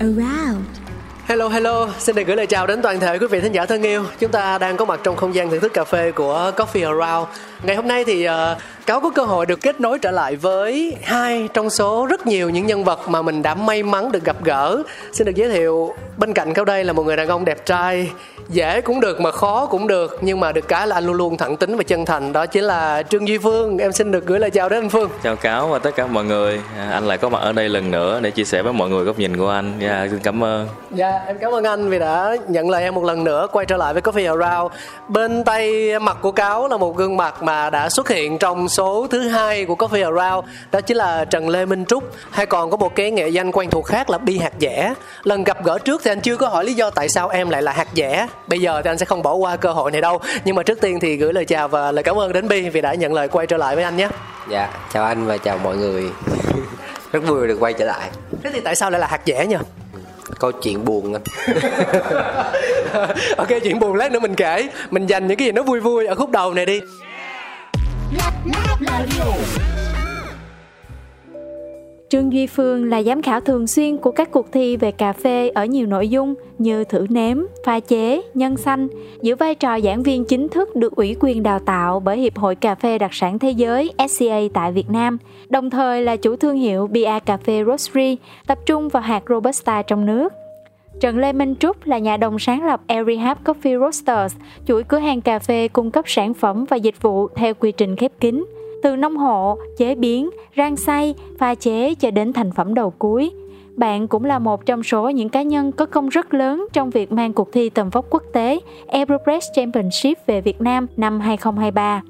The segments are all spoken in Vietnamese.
around Hello hello, xin được gửi lời chào đến toàn thể quý vị thính giả thân yêu. Chúng ta đang có mặt trong không gian thưởng thức cà phê của Coffee Around. Ngày hôm nay thì uh, cáo có cơ hội được kết nối trở lại với hai trong số rất nhiều những nhân vật mà mình đã may mắn được gặp gỡ. Xin được giới thiệu bên cạnh cáo đây là một người đàn ông đẹp trai, dễ cũng được mà khó cũng được, nhưng mà được cái là anh luôn luôn thẳng tính và chân thành. Đó chính là Trương Duy Phương. Em xin được gửi lời chào đến anh Phương. chào cáo và tất cả mọi người à, anh lại có mặt ở đây lần nữa để chia sẻ với mọi người góc nhìn của anh dạ xin cảm ơn Dạ, em cảm ơn anh vì đã nhận lời em một lần nữa quay trở lại với Coffee Around. Bên tay mặt của cáo là một gương mặt mà đã xuất hiện trong số thứ hai của Coffee Around, đó chính là Trần Lê Minh Trúc. Hay còn có một cái nghệ danh quen thuộc khác là Bi Hạt Dẻ. Lần gặp gỡ trước thì anh chưa có hỏi lý do tại sao em lại là hạt dẻ. Bây giờ thì anh sẽ không bỏ qua cơ hội này đâu. Nhưng mà trước tiên thì gửi lời chào và lời cảm ơn đến Bi vì đã nhận lời quay trở lại với anh nhé. Dạ, chào anh và chào mọi người. Rất vui được quay trở lại. Thế thì tại sao lại là hạt dẻ nhỉ? Câu chuyện buồn anh. ok chuyện buồn lát nữa mình kể mình dành những cái gì nó vui vui ở khúc đầu này đi Trương Duy Phương là giám khảo thường xuyên của các cuộc thi về cà phê ở nhiều nội dung như thử nếm, pha chế, nhân xanh, giữ vai trò giảng viên chính thức được ủy quyền đào tạo bởi Hiệp hội Cà phê đặc sản thế giới SCA tại Việt Nam, đồng thời là chủ thương hiệu Bia Cà phê Rosary, tập trung vào hạt Robusta trong nước. Trần Lê Minh Trúc là nhà đồng sáng lập Erihab Coffee Roasters, chuỗi cửa hàng cà phê cung cấp sản phẩm và dịch vụ theo quy trình khép kín, từ nông hộ, chế biến, rang xay, pha chế cho đến thành phẩm đầu cuối. Bạn cũng là một trong số những cá nhân có công rất lớn trong việc mang cuộc thi tầm vóc quốc tế Aeropress Championship về Việt Nam năm 2023.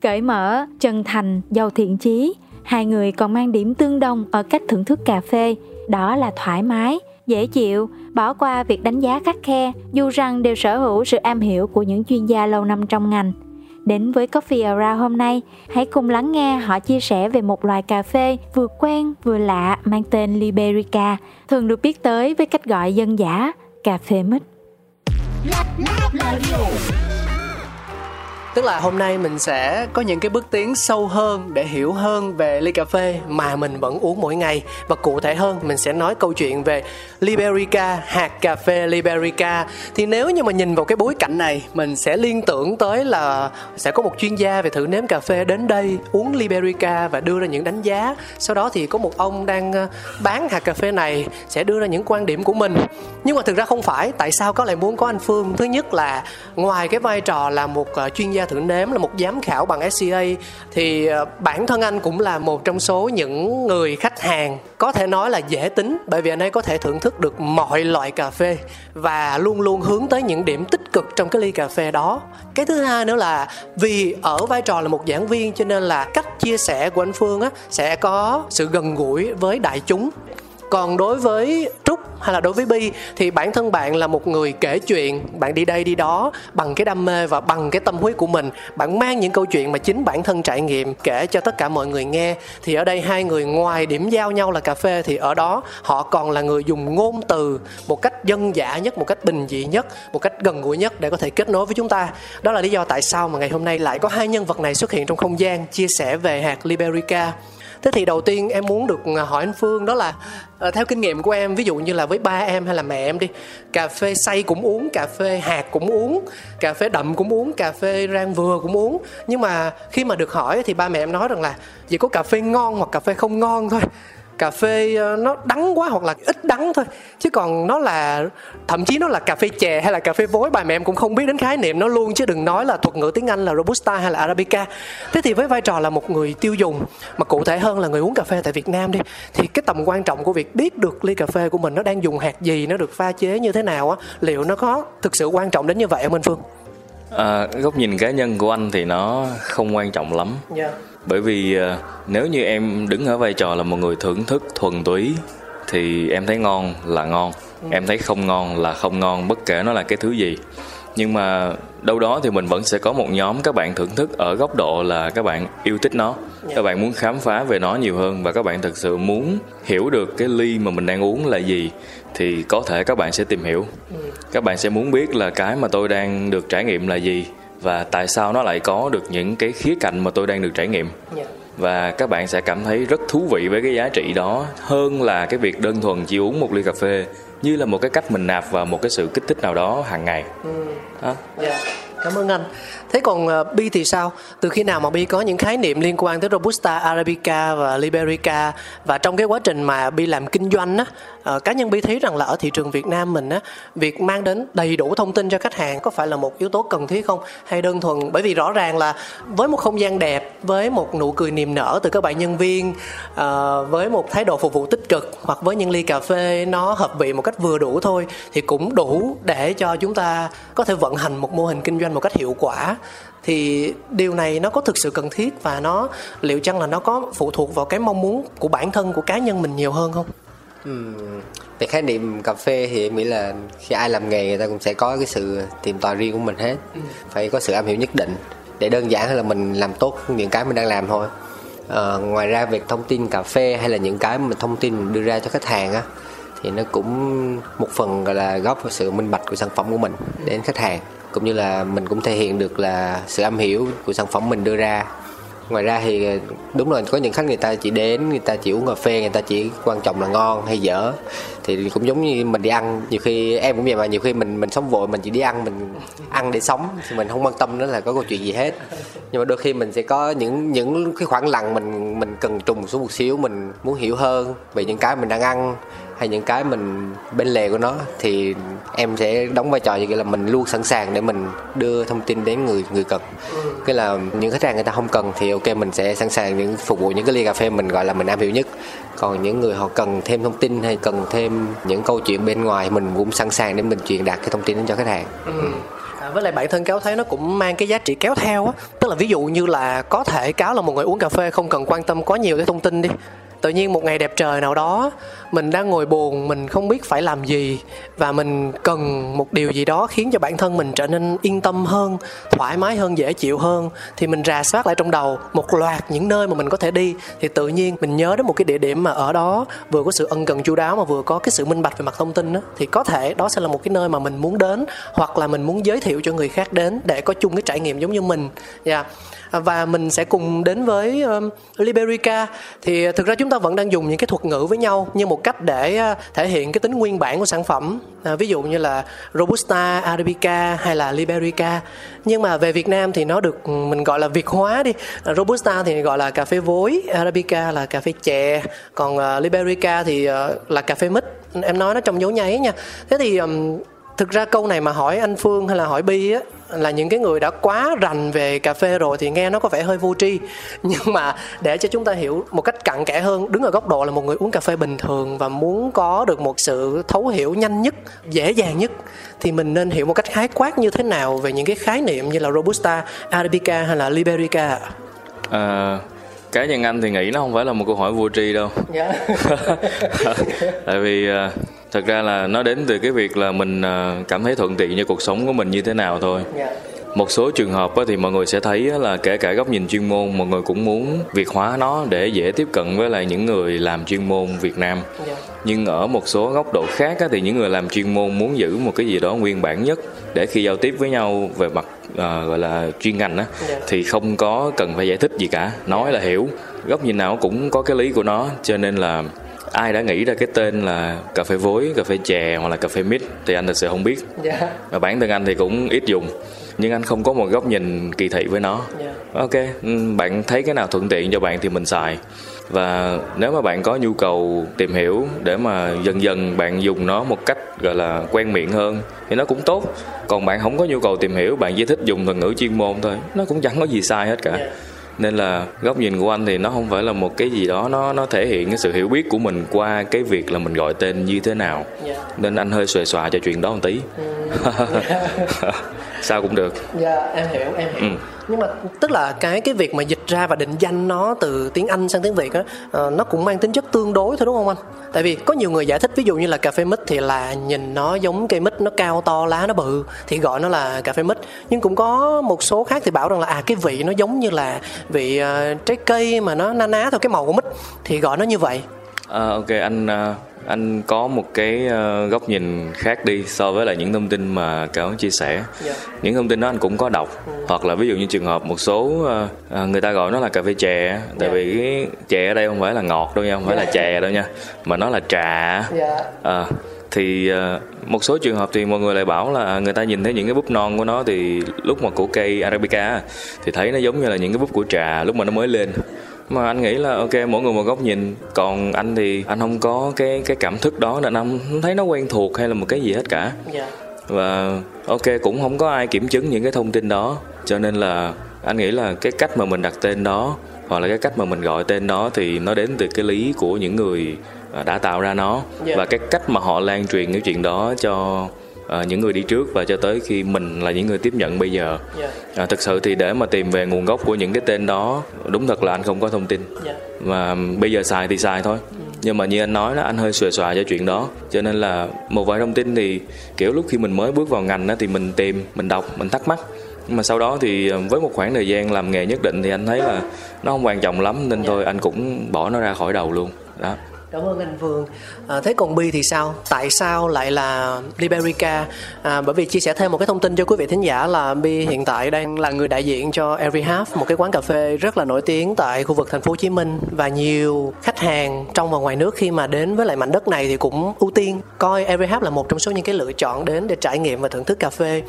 Cởi mở, chân thành, giàu thiện chí, hai người còn mang điểm tương đồng ở cách thưởng thức cà phê, đó là thoải mái, dễ chịu, bỏ qua việc đánh giá khắc khe, dù rằng đều sở hữu sự am hiểu của những chuyên gia lâu năm trong ngành. Đến với Coffee Around hôm nay, hãy cùng lắng nghe họ chia sẻ về một loài cà phê vừa quen vừa lạ mang tên Liberica, thường được biết tới với cách gọi dân dã, cà phê mít tức là hôm nay mình sẽ có những cái bước tiến sâu hơn để hiểu hơn về ly cà phê mà mình vẫn uống mỗi ngày. Và cụ thể hơn, mình sẽ nói câu chuyện về Liberica, hạt cà phê Liberica. Thì nếu như mà nhìn vào cái bối cảnh này, mình sẽ liên tưởng tới là sẽ có một chuyên gia về thử nếm cà phê đến đây uống Liberica và đưa ra những đánh giá. Sau đó thì có một ông đang ờ, bán hạt cà phê này, sẽ đưa ra những quan điểm của mình. Nhưng mà thực ra không phải, tại sao có lại muốn có anh Phương? Thứ nhất là ngoài cái vai trò là một ờ, chuyên gia thử nếm là một giám khảo bằng SCA thì ờ, bản thân anh cũng là một trong số những người khách hàng có thể nói là dễ tính, bởi vì anh ấy có thể thưởng thức được mọi loại cà phê và luôn luôn hướng tới những điểm tích cực trong cái ly cà phê đó. Cái thứ hai nữa là vì ở vai trò là một giảng viên cho nên là cách chia sẻ của anh Phương á sẽ có sự gần gũi với đại chúng còn đối với trúc hay là đối với bi thì bản thân bạn là một người kể chuyện. Bạn đi đây đi đó bằng cái đam mê và bằng cái tâm huyết của mình. Bạn mang những câu chuyện mà chính bản thân trải nghiệm kể cho tất cả mọi người nghe. Thì ở đây hai người ngoài điểm giao nhau là cà phê thì ở đó họ còn là người dùng ngôn từ một cách dân dã nhất, một cách bình dị nhất, một cách gần gũi nhất để có thể kết nối với chúng ta. Đó là lý do tại sao mà ngày hôm nay lại có hai nhân vật này xuất hiện trong không gian chia sẻ về hạt liberica thế thì đầu tiên em muốn được à, hỏi anh phương đó là ờ, theo kinh nghiệm của em, ví dụ như là với ba em hay là mẹ em đi, cà phê xay cũng uống, cà phê hạt cũng uống, cà phê đậm cũng uống, cà phê rang vừa cũng uống. Nhưng mà khi mà được hỏi thì ba mẹ em nói rằng là chỉ có cà phê ngon hoặc cà phê không ngon thôi cà phê ờ, nó đắng quá hoặc là ít đắng thôi chứ còn nó là thậm chí nó là cà phê chè hay là cà phê vối bà mẹ em cũng không biết đến khái niệm nó luôn chứ đừng nói là thuật ngữ tiếng Anh là robusta hay là arabica thế thì với vai trò là một người tiêu dùng mà cụ thể hơn là người uống cà phê tại Việt Nam đi thì cái tầm quan trọng của việc biết được ly cà phê của mình nó đang dùng hạt gì nó được pha chế như thế nào á liệu nó có thực sự quan trọng đến như vậy không anh Phương? À, góc nhìn cá nhân của anh thì nó không quan trọng lắm Dạ. Bởi vì à, nếu như em đứng ở vai trò là một người thưởng thức thuần túy thì em thấy ngon là ngon em thấy không ngon là không ngon bất kể nó là cái thứ gì. Nhưng mà đâu đó thì mình vẫn sẽ có một nhóm các bạn thưởng thức ở góc độ là các bạn yêu thích nó các bạn muốn khám phá về nó nhiều hơn và các bạn thực sự muốn hiểu được cái ly mà mình đang uống là gì thì có thể các bạn sẽ tìm hiểu. Các bạn sẽ muốn biết là cái mà tôi đang được trải nghiệm là gì và tại sao nó lại có được những cái khía cạnh mà tôi đang được trải nghiệm Dạ. và các bạn sẽ cảm thấy rất thú vị với cái giá trị đó hơn là cái việc đơn thuần chỉ uống một ly cà phê như là một cái cách mình nạp vào một cái sự kích thích nào đó hàng ngày đó. Dạ, cảm ơn anh. Thế còn uh, Bi thì sao? Từ khi nào mà Bi có những khái niệm liên quan tới Robusta, Arabica và Liberica và trong cái quá trình mà Bi làm kinh doanh á, uh, cá nhân Bi thấy rằng là ở thị trường Việt Nam mình á, việc mang đến đầy đủ thông tin cho khách hàng có phải là một yếu tố cần thiết không? Hay đơn thuần bởi vì rõ ràng là với một không gian đẹp, với một nụ cười niềm nở từ các bạn nhân viên, uh, với một thái độ phục vụ tích cực hoặc với những ly cà phê nó hợp vị một cách vừa đủ thôi thì cũng đủ để cho chúng ta có thể vận hành một mô hình kinh doanh một cách hiệu quả thì điều này nó có thực sự cần thiết và nó liệu chăng là nó có phụ thuộc vào cái mong muốn của bản thân của cá nhân mình nhiều hơn không? Về khái niệm cà phê thì em nghĩ là khi ai làm nghề người ta cũng sẽ có cái sự tìm tòi riêng của mình hết. Phải có sự am hiểu nhất định để đơn giản là mình làm tốt những cái mình đang làm thôi. Ờ, ngoài ra việc thông tin cà phê hay là những cái mà thông tin mình đưa ra cho khách hàng á thì nó cũng một phần gọi là góp vào sự minh bạch của sản phẩm của mình đến khách hàng cũng như là mình cũng thể hiện được là sự am hiểu của sản phẩm mình đưa ra. Ngoài ra thì ờ, đúng là có những khách người ta chỉ đến, người ta chỉ uống cà phê, người ta chỉ quan trọng là ngon hay dở. Thì cũng giống như mình đi ăn, nhiều khi, em cũng vậy mà, nhiều khi mình mình sống vội, mình chỉ đi ăn, mình ăn để sống thì mình không quan tâm nữa là có câu chuyện gì hết. Nhưng mà đôi khi mình sẽ có những những cái khoảng lặng mình mình cần trùng xuống một xíu, mình muốn hiểu hơn về những cái mình đang ăn hay những cái mình bên lề của nó thì em sẽ đóng vai trò như vậy là mình luôn sẵn sàng để mình đưa thông tin đến người người cần. Cái là những khách hàng người ta không cần thì ok mình sẽ sẵn sàng những phục vụ những cái ly cà phê mình gọi là mình am hiểu nhất. Còn những người họ cần thêm thông tin hay cần thêm những câu chuyện bên ngoài mình cũng sẵn sàng để mình truyền đạt cái thông tin đến cho khách hàng. Ừ. À, với lại bản thân cáo thấy nó cũng mang cái giá trị kéo theo á. Tức là ví dụ như là có thể cáo là một người uống cà phê không cần quan tâm quá nhiều tới thông tin đi. Tự nhiên một ngày đẹp trời nào đó mình đang ngồi buồn mình không biết phải làm gì. Và mình cần một điều gì đó khiến cho bản thân mình trở nên yên tâm hơn thoải mái hơn dễ chịu hơn. Thì mình rà soát lại trong đầu một loạt những nơi mà mình có thể đi. Thì tự nhiên mình nhớ đến một cái địa điểm mà ở đó vừa có sự ân cần chu đáo mà vừa có cái sự minh bạch về mặt thông tin đó, thì có thể đó sẽ là một cái nơi mà mình muốn đến hoặc là mình muốn giới thiệu cho người khác đến để có chung cái trải nghiệm giống như mình. Dạ. Và mình sẽ cùng đến với um, Liberica. Thì thực ra chúng ta vẫn đang dùng những cái thuật ngữ với nhau như một cách để ờ, thể hiện cái tính nguyên bản của sản phẩm. À, ví dụ như là Robusta, Arabica hay là Liberica. Nhưng mà về Việt Nam thì nó được ừ, mình gọi là Việt hóa đi. À, Robusta thì gọi là cà phê vối Arabica là cà phê chè. Còn uh, Liberica thì uh, là cà phê mít. Em nói nó trong dấu nháy nha. Thế thì um, thực ra câu này mà hỏi anh Phương hay là hỏi Bi á là những cái người đã quá rành về cà phê rồi thì nghe nó có vẻ hơi vô tri. Nhưng mà để cho chúng ta hiểu một cách cặn kẽ hơn đứng ở góc độ là một người uống cà phê bình thường và muốn có được một sự thấu hiểu nhanh nhất dễ dàng nhất thì mình nên hiểu một cách khái quát như thế nào về những cái khái niệm như là robusta arabica hay là liberica À, cá nhân anh thì nghĩ nó không phải là một câu hỏi vô tri đâu. Dạ. Tại vì à, thật ra là nó đến từ cái việc là mình à, cảm thấy thuận tiện cho cuộc sống của mình như thế nào thôi. Dạ. Một số trường hợp thì mọi người sẽ thấy là kể cả góc nhìn chuyên môn mọi người cũng muốn việt hóa nó để dễ tiếp cận với lại những người làm chuyên môn việt nam. Dạ. Nhưng ở một số góc độ khác thì những người làm chuyên môn muốn giữ một cái gì đó nguyên bản nhất để khi giao tiếp với nhau về mặt à, gọi là chuyên ngành á Dạ. thì không có cần phải giải thích gì cả. Nói là hiểu. Góc nhìn nào cũng có cái lý của nó cho nên là ai đã nghĩ ra cái tên là cà phê vối cà phê chè hoặc là cà phê mít thì anh thật sự không biết. Dạ. Và bản thân anh thì cũng ít dùng nhưng anh không có một góc nhìn kỳ thị với nó. Dạ. ok ừ, bạn thấy cái nào thuận tiện cho bạn thì mình xài. Và nếu mà bạn có nhu cầu tìm hiểu để mà dần dần bạn dùng nó một cách gọi là quen miệng hơn thì nó cũng tốt. Còn bạn không có nhu cầu tìm hiểu bạn chỉ thích dùng thuật ngữ chuyên môn thôi. Nó cũng chẳng có gì sai hết cả nên là góc nhìn của anh thì nó không phải là một cái gì đó nó nó thể hiện cái sự hiểu biết của mình qua cái việc là mình gọi tên như thế nào. Nên anh hơi xuề xòa cho chuyện đó một tí. Sao cũng được. Dạ em hiểu em hiểu. Ừ nhưng mà tức là cái cái việc mà dịch ra và định danh nó từ tiếng Anh sang tiếng Việt á ờ, nó cũng mang tính chất tương đối thôi đúng không anh? Tại vì có nhiều người giải thích ví dụ như là cà phê mít thì là nhìn nó giống cây mít nó cao to lá nó bự thì gọi nó là cà phê mít nhưng cũng có một số khác thì bảo rằng là à cái vị nó giống như là vị uh, trái cây mà nó na ná thôi cái màu của mít thì gọi nó như vậy. À, ok anh uh anh có một cái à, góc nhìn khác đi so với lại những thông tin mà cáo chia sẻ. Dạ. những thông tin đó anh cũng có đọc. Hoặc là ví dụ như trường hợp một số à, à, người ta gọi nó là cà phê chè. Tại Dạ. vì cái chè ở đây không phải là ngọt đâu nha không phải là chè đâu nha mà nó là trà. Dạ. à, thì một số trường hợp thì mọi người lại bảo là người ta nhìn thấy những cái búp non của nó thì lúc mà của cây arabica thì thấy nó giống như là những cái búp của trà lúc mà nó mới lên mà anh nghĩ là ok mỗi người một góc nhìn còn anh thì anh không có cái cái cảm thức đó nên anh không thấy nó quen thuộc hay là một cái gì hết cả Dạ. và ok cũng không có ai kiểm chứng những cái thông tin đó cho nên là anh nghĩ là cái cách mà mình đặt tên đó hoặc là cái cách mà mình gọi tên đó thì nó đến từ cái lý của những người à, đã tạo ra nó Dạ. và cái cách mà họ lan truyền cái chuyện đó cho à, những người đi trước và cho tới khi mình là những người tiếp nhận bây giờ. Dạ. à, thực sự thì để mà tìm về nguồn gốc của những cái tên đó đúng thật là anh không có thông tin. Dạ. và bây giờ xài thì xài thôi. Nhưng mà như anh nói đó anh hơi xuề xòa cho chuyện đó. Cho nên là một vài thông tin thì kiểu lúc khi mình mới bước vào ngành đó thì mình tìm mình đọc mình thắc mắc. Nhưng mà sau đó thì ờ, với một khoảng thời gian làm nghề nhất định thì anh thấy là nó không quan trọng lắm nên thôi anh cũng bỏ nó ra khỏi đầu luôn. Đó Cảm ơn anh Vương. À, thế còn Bi thì sao? Tại sao lại là Liberica? À, bởi vì chia sẻ thêm một cái thông tin cho quý vị thính giả là Bi hiện tại đang là người đại diện cho Every Half, một cái quán cà phê rất là nổi tiếng tại khu vực thành phố Hồ Chí Minh và nhiều khách hàng trong và ngoài nước khi mà đến với lại mảnh đất này thì cũng ưu tiên coi Every Half là một trong số những cái lựa chọn đến để trải nghiệm và thưởng thức cà phê.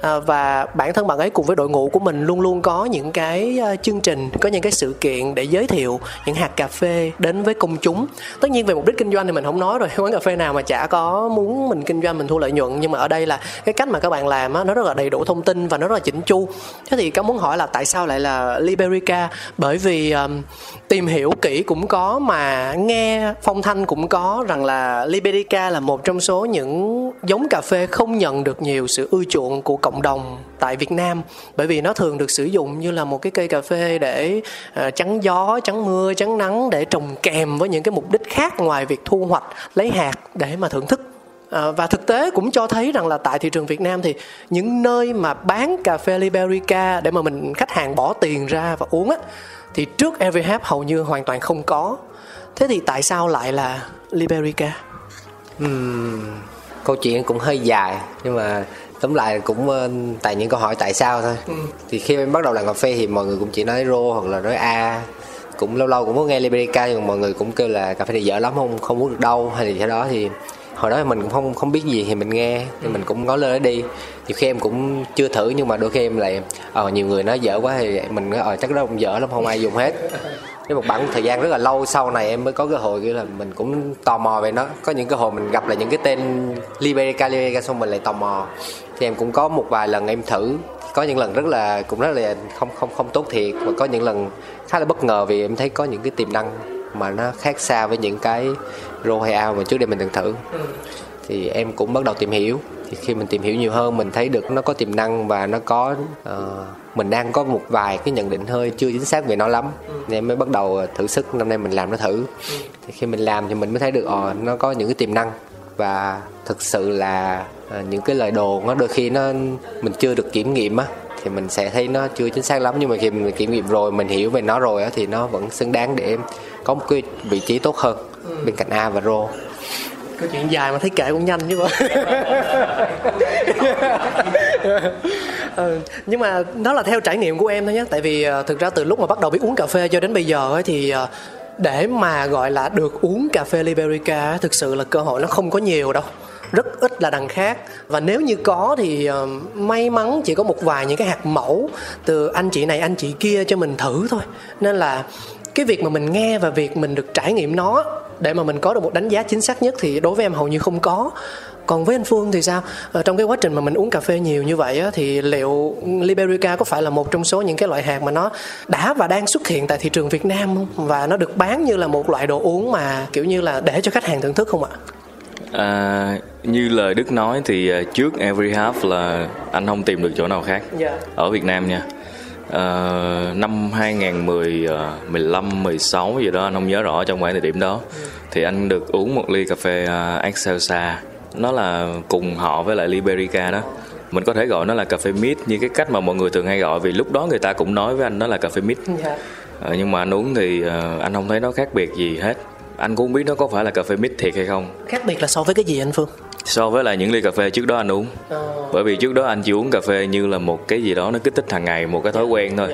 À, và bản thân bạn ấy cùng với đội ngũ của mình luôn luôn có những cái à, chương trình, có những cái sự kiện để giới thiệu những hạt cà phê đến với công chúng tất nhiên về mục đích kinh doanh thì mình không nói rồi. Quán cà phê nào mà chả có muốn mình kinh doanh mình thu lợi nhuận. Nhưng mà ở đây là cái cách mà các bạn làm á nó rất là đầy đủ thông tin và nó rất là chỉnh chu. Thế thì có muốn hỏi là tại sao lại là Liberica? Bởi vì um, tìm hiểu kỹ cũng có mà nghe phong thanh cũng có rằng là Liberica là một trong số những giống cà phê không nhận được nhiều sự ưa chuộng của cộng đồng tại Việt Nam bởi vì nó thường được sử dụng như là một cái cây cà phê để à, chắn gió, chắn mưa, chắn nắng để trồng kèm với những cái mục đích khác ngoài việc thu hoạch lấy hạt để mà thưởng thức À, và thực tế cũng cho thấy rằng là tại thị trường Việt Nam thì những nơi mà bán cà phê Liberica để mà mình khách hàng bỏ tiền ra và uống á thì trước Everyhap hầu như hoàn toàn không có. Thế thì tại sao lại là Liberica? Uhm, câu chuyện cũng hơi dài nhưng mà tóm lại cũng ờ, tại những câu hỏi tại sao thôi. Thì khi em bắt đầu làm cà phê thì mọi người cũng chỉ nói rô hoặc là nói a. Cũng lâu lâu cũng có nghe Liberica nhưng mà mọi người cũng kêu là cà phê này dở lắm không không uống được đâu hay là gì đó. Thì hồi đó thì mình cũng không không biết gì thì mình nghe thì mình cũng nói lên đó đi. Nhiều khi em cũng chưa thử nhưng mà đôi khi em lại ờ nhiều người nói dở quá thì mình nói ờ chắc đó cũng dở lắm không ai dùng hết. Cái một khoảng thời gian rất là lâu sau này em mới có cơ hội kiểu là mình cũng tò mò về nó. Có những cơ hội mình gặp lại những cái tên Liberica Liberica xong mình lại tò mò thì em cũng có một vài lần em thử. Có những lần rất là cũng rất là không không không tốt thiệt. Và có những lần khá là bất ngờ vì em thấy có những cái tiềm năng mà nó khác xa với những cái rô hay ao mà trước đây mình từng thử. Thì em cũng bắt đầu tìm hiểu. Thì khi mình tìm hiểu nhiều hơn mình thấy được nó có tiềm năng và nó có ờ, mình đang có một vài cái nhận định hơi chưa chính xác về nó lắm. Nên em mới bắt đầu thử sức năm nay mình làm nó thử. Thì khi mình làm thì mình mới thấy được ờ nó có những cái tiềm năng và thực sự là ờ, những cái lời đồn nó đôi khi nó mình chưa được kiểm nghiệm á thì mình sẽ thấy nó chưa chính xác lắm. Nhưng mà khi mình kiểm nghiệm rồi mình hiểu về nó rồi á thì nó vẫn xứng đáng để em có một cái vị trí tốt hơn bên cạnh A và Rô. Câu chuyện dài mà thấy kể cũng nhanh chứ bộ. Ừ, nhưng mà đó là theo trải nghiệm của em thôi nhé. Tại vì ờ, thực ra từ lúc mà bắt đầu biết uống cà phê cho đến bây giờ ấy, thì ờ, để mà, gọi là, được uống cà phê Liberica thực sự là cơ hội nó không có nhiều đâu. Rất ít là đằng khác. Và nếu như có thì ờ, may mắn chỉ có một vài những cái hạt mẫu từ anh chị này, anh chị kia cho mình thử thôi. Nên là cái việc mà mình nghe và việc mình được trải nghiệm nó để mà mình có được một đánh giá chính xác nhất thì đối với em hầu như không có còn với anh Phương thì sao? Ở trong cái quá trình mà mình uống cà phê nhiều như vậy á, thì liệu Liberica có phải là một trong số những cái loại hạt mà nó đã và đang xuất hiện tại thị trường Việt Nam không? Và nó được bán như là một loại đồ uống mà kiểu như là để cho khách hàng thưởng thức không ạ? À, như lời Đức nói thì à, trước Every Half là anh không tìm được chỗ nào khác Dạ. ở Việt Nam nha. À, năm 2010, à, 15, 16 gì đó anh không nhớ rõ trong khoảng thời điểm đó thì anh được uống một ly cà phê uh, Excelsa nó là cùng họ với lại Liberica đó. Mình có thể gọi nó là cà phê mít như cái cách mà mọi người thường hay gọi vì lúc đó người ta cũng nói với anh đó là cà phê mít. Dạ. Ờ, nhưng mà anh uống thì ờ, anh không thấy nó khác biệt gì hết. Anh cũng không biết nó có phải là cà phê mít thiệt hay không. Khác biệt là so với cái gì anh Phương? so với lại những ly cà phê trước đó anh uống. Ờ. bởi vì trước đó anh chỉ uống cà phê như là một cái gì đó nó kích thích hàng ngày một cái thói quen thôi.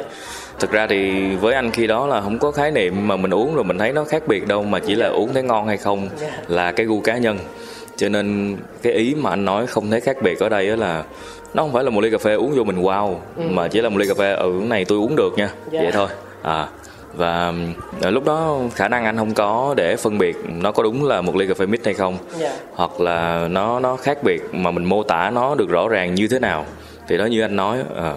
Thực ra thì với anh khi đó là không có khái niệm mà mình uống rồi mình thấy nó khác biệt đâu mà chỉ là uống thấy ngon hay không là cái gu cá nhân cho nên cái ý mà anh nói không thấy khác biệt ở đây là nó không phải là một ly cà phê uống vô mình wow mà chỉ là một ly cà phê ừ cái này tôi uống được nha. Vậy thôi. À và ờ, lúc đó khả năng anh không có để phân biệt nó có đúng là một ly cà phê mix hay không Dạ. hoặc là nó nó khác biệt mà mình mô tả nó được rõ ràng như thế nào. Thì đó như anh nói ờ,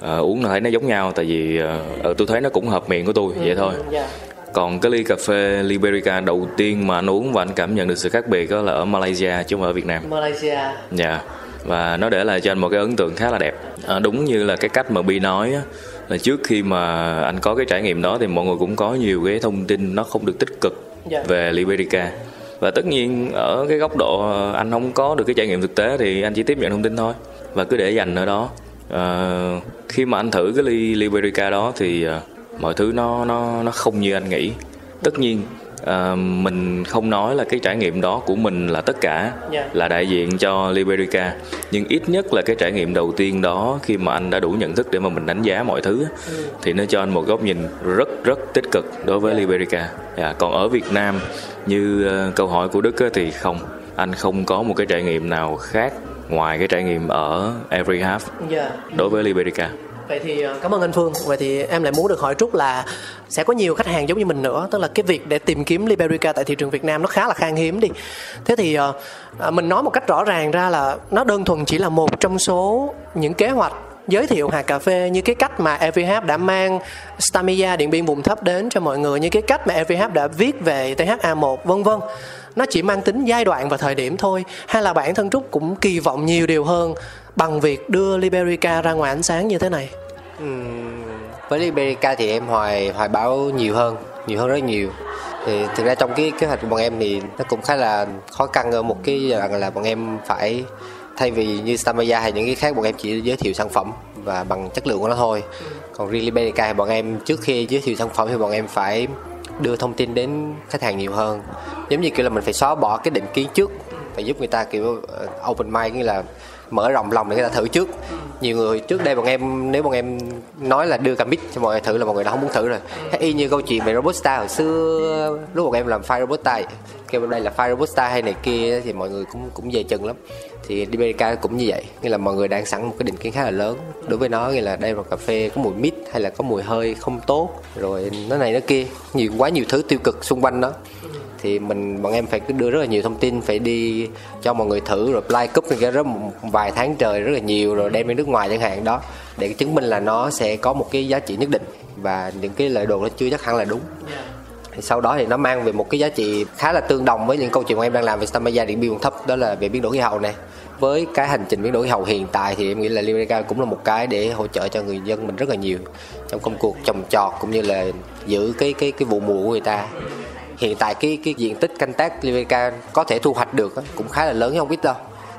ờ, uống là thấy nó giống nhau tại vì ờ, tôi thấy nó cũng hợp miệng của tôi vậy thôi. Dạ. Còn cái ly cà phê Liberica đầu tiên mà anh uống và anh cảm nhận được sự khác biệt đó là ở Malaysia chứ không ở Việt Nam. Malaysia. Dạ. Và nó để lại cho anh một cái ấn tượng khá là đẹp. À, đúng như là cái cách mà Bi nói á, là trước khi mà anh có cái trải nghiệm đó thì mọi người cũng có nhiều cái thông tin nó không được tích cực Dạ. về Liberica. Và tất nhiên ở cái góc độ ờ, anh không có được cái trải nghiệm thực tế thì anh chỉ tiếp nhận thông tin thôi. Và cứ để dành ở đó. Ờ, khi mà anh thử cái ly Liberica đó thì ờ, mọi thứ nó nó nó không như anh nghĩ. Tất nhiên ờ, mình không nói là cái trải nghiệm đó của mình là tất cả Dạ. là đại diện cho Liberica. Nhưng ít nhất là cái trải nghiệm đầu tiên đó khi mà anh đã đủ nhận thức để mà mình đánh giá mọi thứ á, thì nó cho anh một góc nhìn rất rất tích cực đối với Liberica. Dạ, còn ở Việt Nam như ờ, câu hỏi của Đức á, thì không. Anh không có một cái trải nghiệm nào khác ngoài cái trải nghiệm ở Every Half Dạ. đối với Liberica Vậy thì ờ, cảm ơn anh Phương. Vậy thì em lại muốn được hỏi Trúc là sẽ có nhiều khách hàng giống như mình nữa, tức là cái việc để tìm kiếm Liberica tại thị trường Việt Nam nó khá là khan hiếm đi. Thế thì ờ, à, mình nói một cách rõ ràng ra là nó đơn thuần chỉ là một trong số những kế hoạch giới thiệu hạt cà phê như cái cách mà EVH đã mang Stamia điện biên vùng thấp đến cho mọi người như cái cách mà EVH đã viết về THA1 vân vân nó chỉ mang tính giai đoạn và thời điểm thôi hay là bản thân Trúc cũng kỳ vọng nhiều điều hơn bằng việc đưa Liberica ra ngoài ánh sáng như thế này. Ừ, với Liberica thì em hoài hoài báo nhiều hơn nhiều hơn rất nhiều. Thì thực ra trong cái kế hoạch của bọn em thì nó cũng khá là khó khăn ở một cái giai đoạn là bọn em phải, thay vì như Stamaya hay những cái khác, bọn em chỉ giới thiệu sản phẩm và bằng chất lượng của nó thôi. Còn riêng Liberica thì bọn em trước khi giới thiệu sản phẩm thì bọn em phải đưa thông tin đến khách hàng nhiều hơn. Giống như kiểu là mình phải xóa bỏ cái định kiến trước, phải giúp người ta kiểu ờ, open mind, nghĩa là mở rộng lòng để người ta thử trước. Nhiều người trước đây bọn em nếu bọn em nói là đưa camit cho mọi người thử là mọi người đã không muốn thử rồi. Thế y như câu chuyện về robusta hồi xưa lúc bọn em làm file robusta kêu bên đây là file robusta hay này kia thì mọi người cũng cũng về chừng lắm. Thì Liberica cũng như vậy nghĩa là mọi người đang sẵn một cái định kiến khá là lớn. Đối với nó nghĩa là đây là cà phê có mùi mít hay là có mùi hơi không tốt rồi nó này nó kia nhiều quá nhiều thứ tiêu cực xung quanh đó thì mình, bọn em phải cứ đưa rất là nhiều thông tin, phải đi cho mọi người thử, rồi play cúp cái rất một vài tháng trời rất là nhiều, rồi đem đi nước ngoài chẳng hạn, đó, để chứng minh là nó sẽ có một cái giá trị nhất định. Và những cái lời đồn nó chưa chắc hẳn là đúng. Thì sau đó thì nó mang về một cái giá trị khá là tương đồng với những câu chuyện mà em đang làm về Stamaya điện biên thấp, đó là về biến đổi khí hậu này với cái hành trình biến đổi khí hậu hiện tại thì em nghĩ là Liberica cũng là một cái để hỗ trợ cho người dân mình rất là nhiều trong công cuộc trồng trọt cũng như là giữ cái cái cái vụ mùa của người ta hiện tại cái cái diện tích canh tác Liberica có thể thu hoạch được cũng khá là lớn không biết đâu.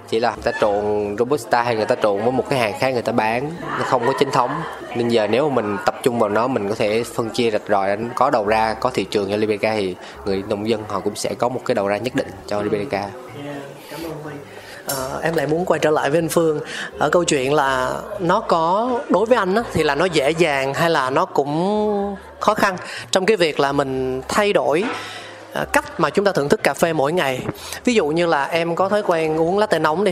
Chỉ là người ta trộn robusta hay người ta trộn với một cái hàng khác người ta bán nó không có chính thống. Nên giờ nếu mà mình tập trung vào nó mình có thể phân chia rạch ròi có đầu ra có thị trường cho Liberica thì người nông dân họ cũng sẽ có một cái đầu ra nhất định cho Liberica cảm ơn ờ, Huy. Em lại muốn quay trở lại với anh Phương. Ở câu chuyện là nó có đối với anh á, thì là nó dễ dàng hay là nó cũng khó khăn trong cái việc là mình thay đổi à, cách mà chúng ta thưởng thức cà phê mỗi ngày. Ví dụ như là em có thói quen uống latte nóng đi,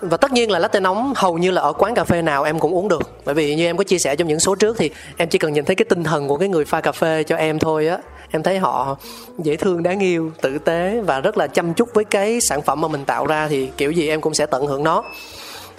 và tất nhiên là latte nóng hầu như là ở quán cà phê nào em cũng uống được. Bởi vì như em có chia sẻ trong những số trước thì em chỉ cần nhìn thấy cái tinh thần của cái người pha cà phê cho em thôi á, em thấy họ dễ thương, đáng yêu, tử tế và rất là chăm chút với cái sản phẩm mà mình tạo ra thì kiểu gì em cũng sẽ tận hưởng nó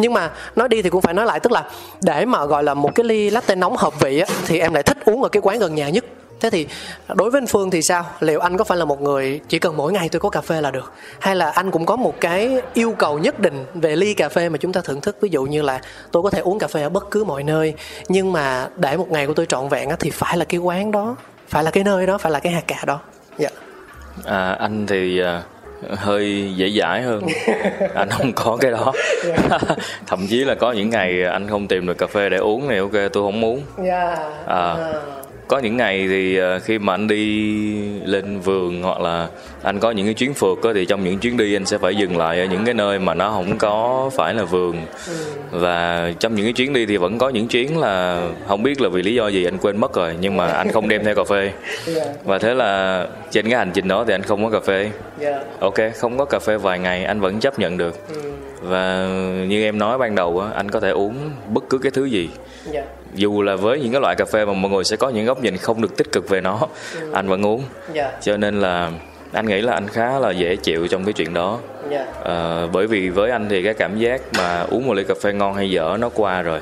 nhưng mà nói đi thì cũng phải nói lại tức là để mà gọi là một cái ly latte nóng hợp vị á, thì em lại thích uống ở cái quán gần nhà nhất. Thế thì đối với anh phương thì sao? Liệu anh có phải là một người chỉ cần mỗi ngày tôi có cà phê là được? Hay là anh cũng có một cái yêu cầu nhất định về ly cà phê mà chúng ta thưởng thức? Ví dụ như là tôi có thể uống cà phê ở bất cứ mọi nơi nhưng mà để một ngày của tôi trọn vẹn á, thì phải là cái quán đó phải là cái nơi đó phải là cái hạt cà đó. Dạ. À, anh thì à, hơi dễ dãi hơn. Anh không có cái đó. Thậm chí là có những ngày anh không tìm được cà phê để uống thì ok tôi không muốn. Dạ. À, có những ngày thì ờ, khi mà anh đi lên vườn hoặc là anh có những cái chuyến phượt á, thì trong những chuyến đi anh sẽ phải dừng lại ở những cái nơi mà nó không có phải là vườn. Và trong những cái chuyến đi thì vẫn có những chuyến là không biết là vì lý do gì anh quên mất rồi nhưng mà anh không đem theo cà phê. Và thế là trên cái hành trình đó thì anh không có cà phê. Ok không có cà phê vài ngày anh vẫn chấp nhận được và như em nói ban đầu á anh có thể uống bất cứ cái thứ gì. Dạ. Dù là với những cái loại cà phê mà mọi người sẽ có những góc nhìn không được tích cực về nó anh vẫn uống. Dạ. Cho nên là anh nghĩ là anh khá là dễ chịu trong cái chuyện đó. Dạ. Ờ, bởi vì với anh thì cái cảm giác mà uống một ly cà phê ngon hay dở nó qua rồi.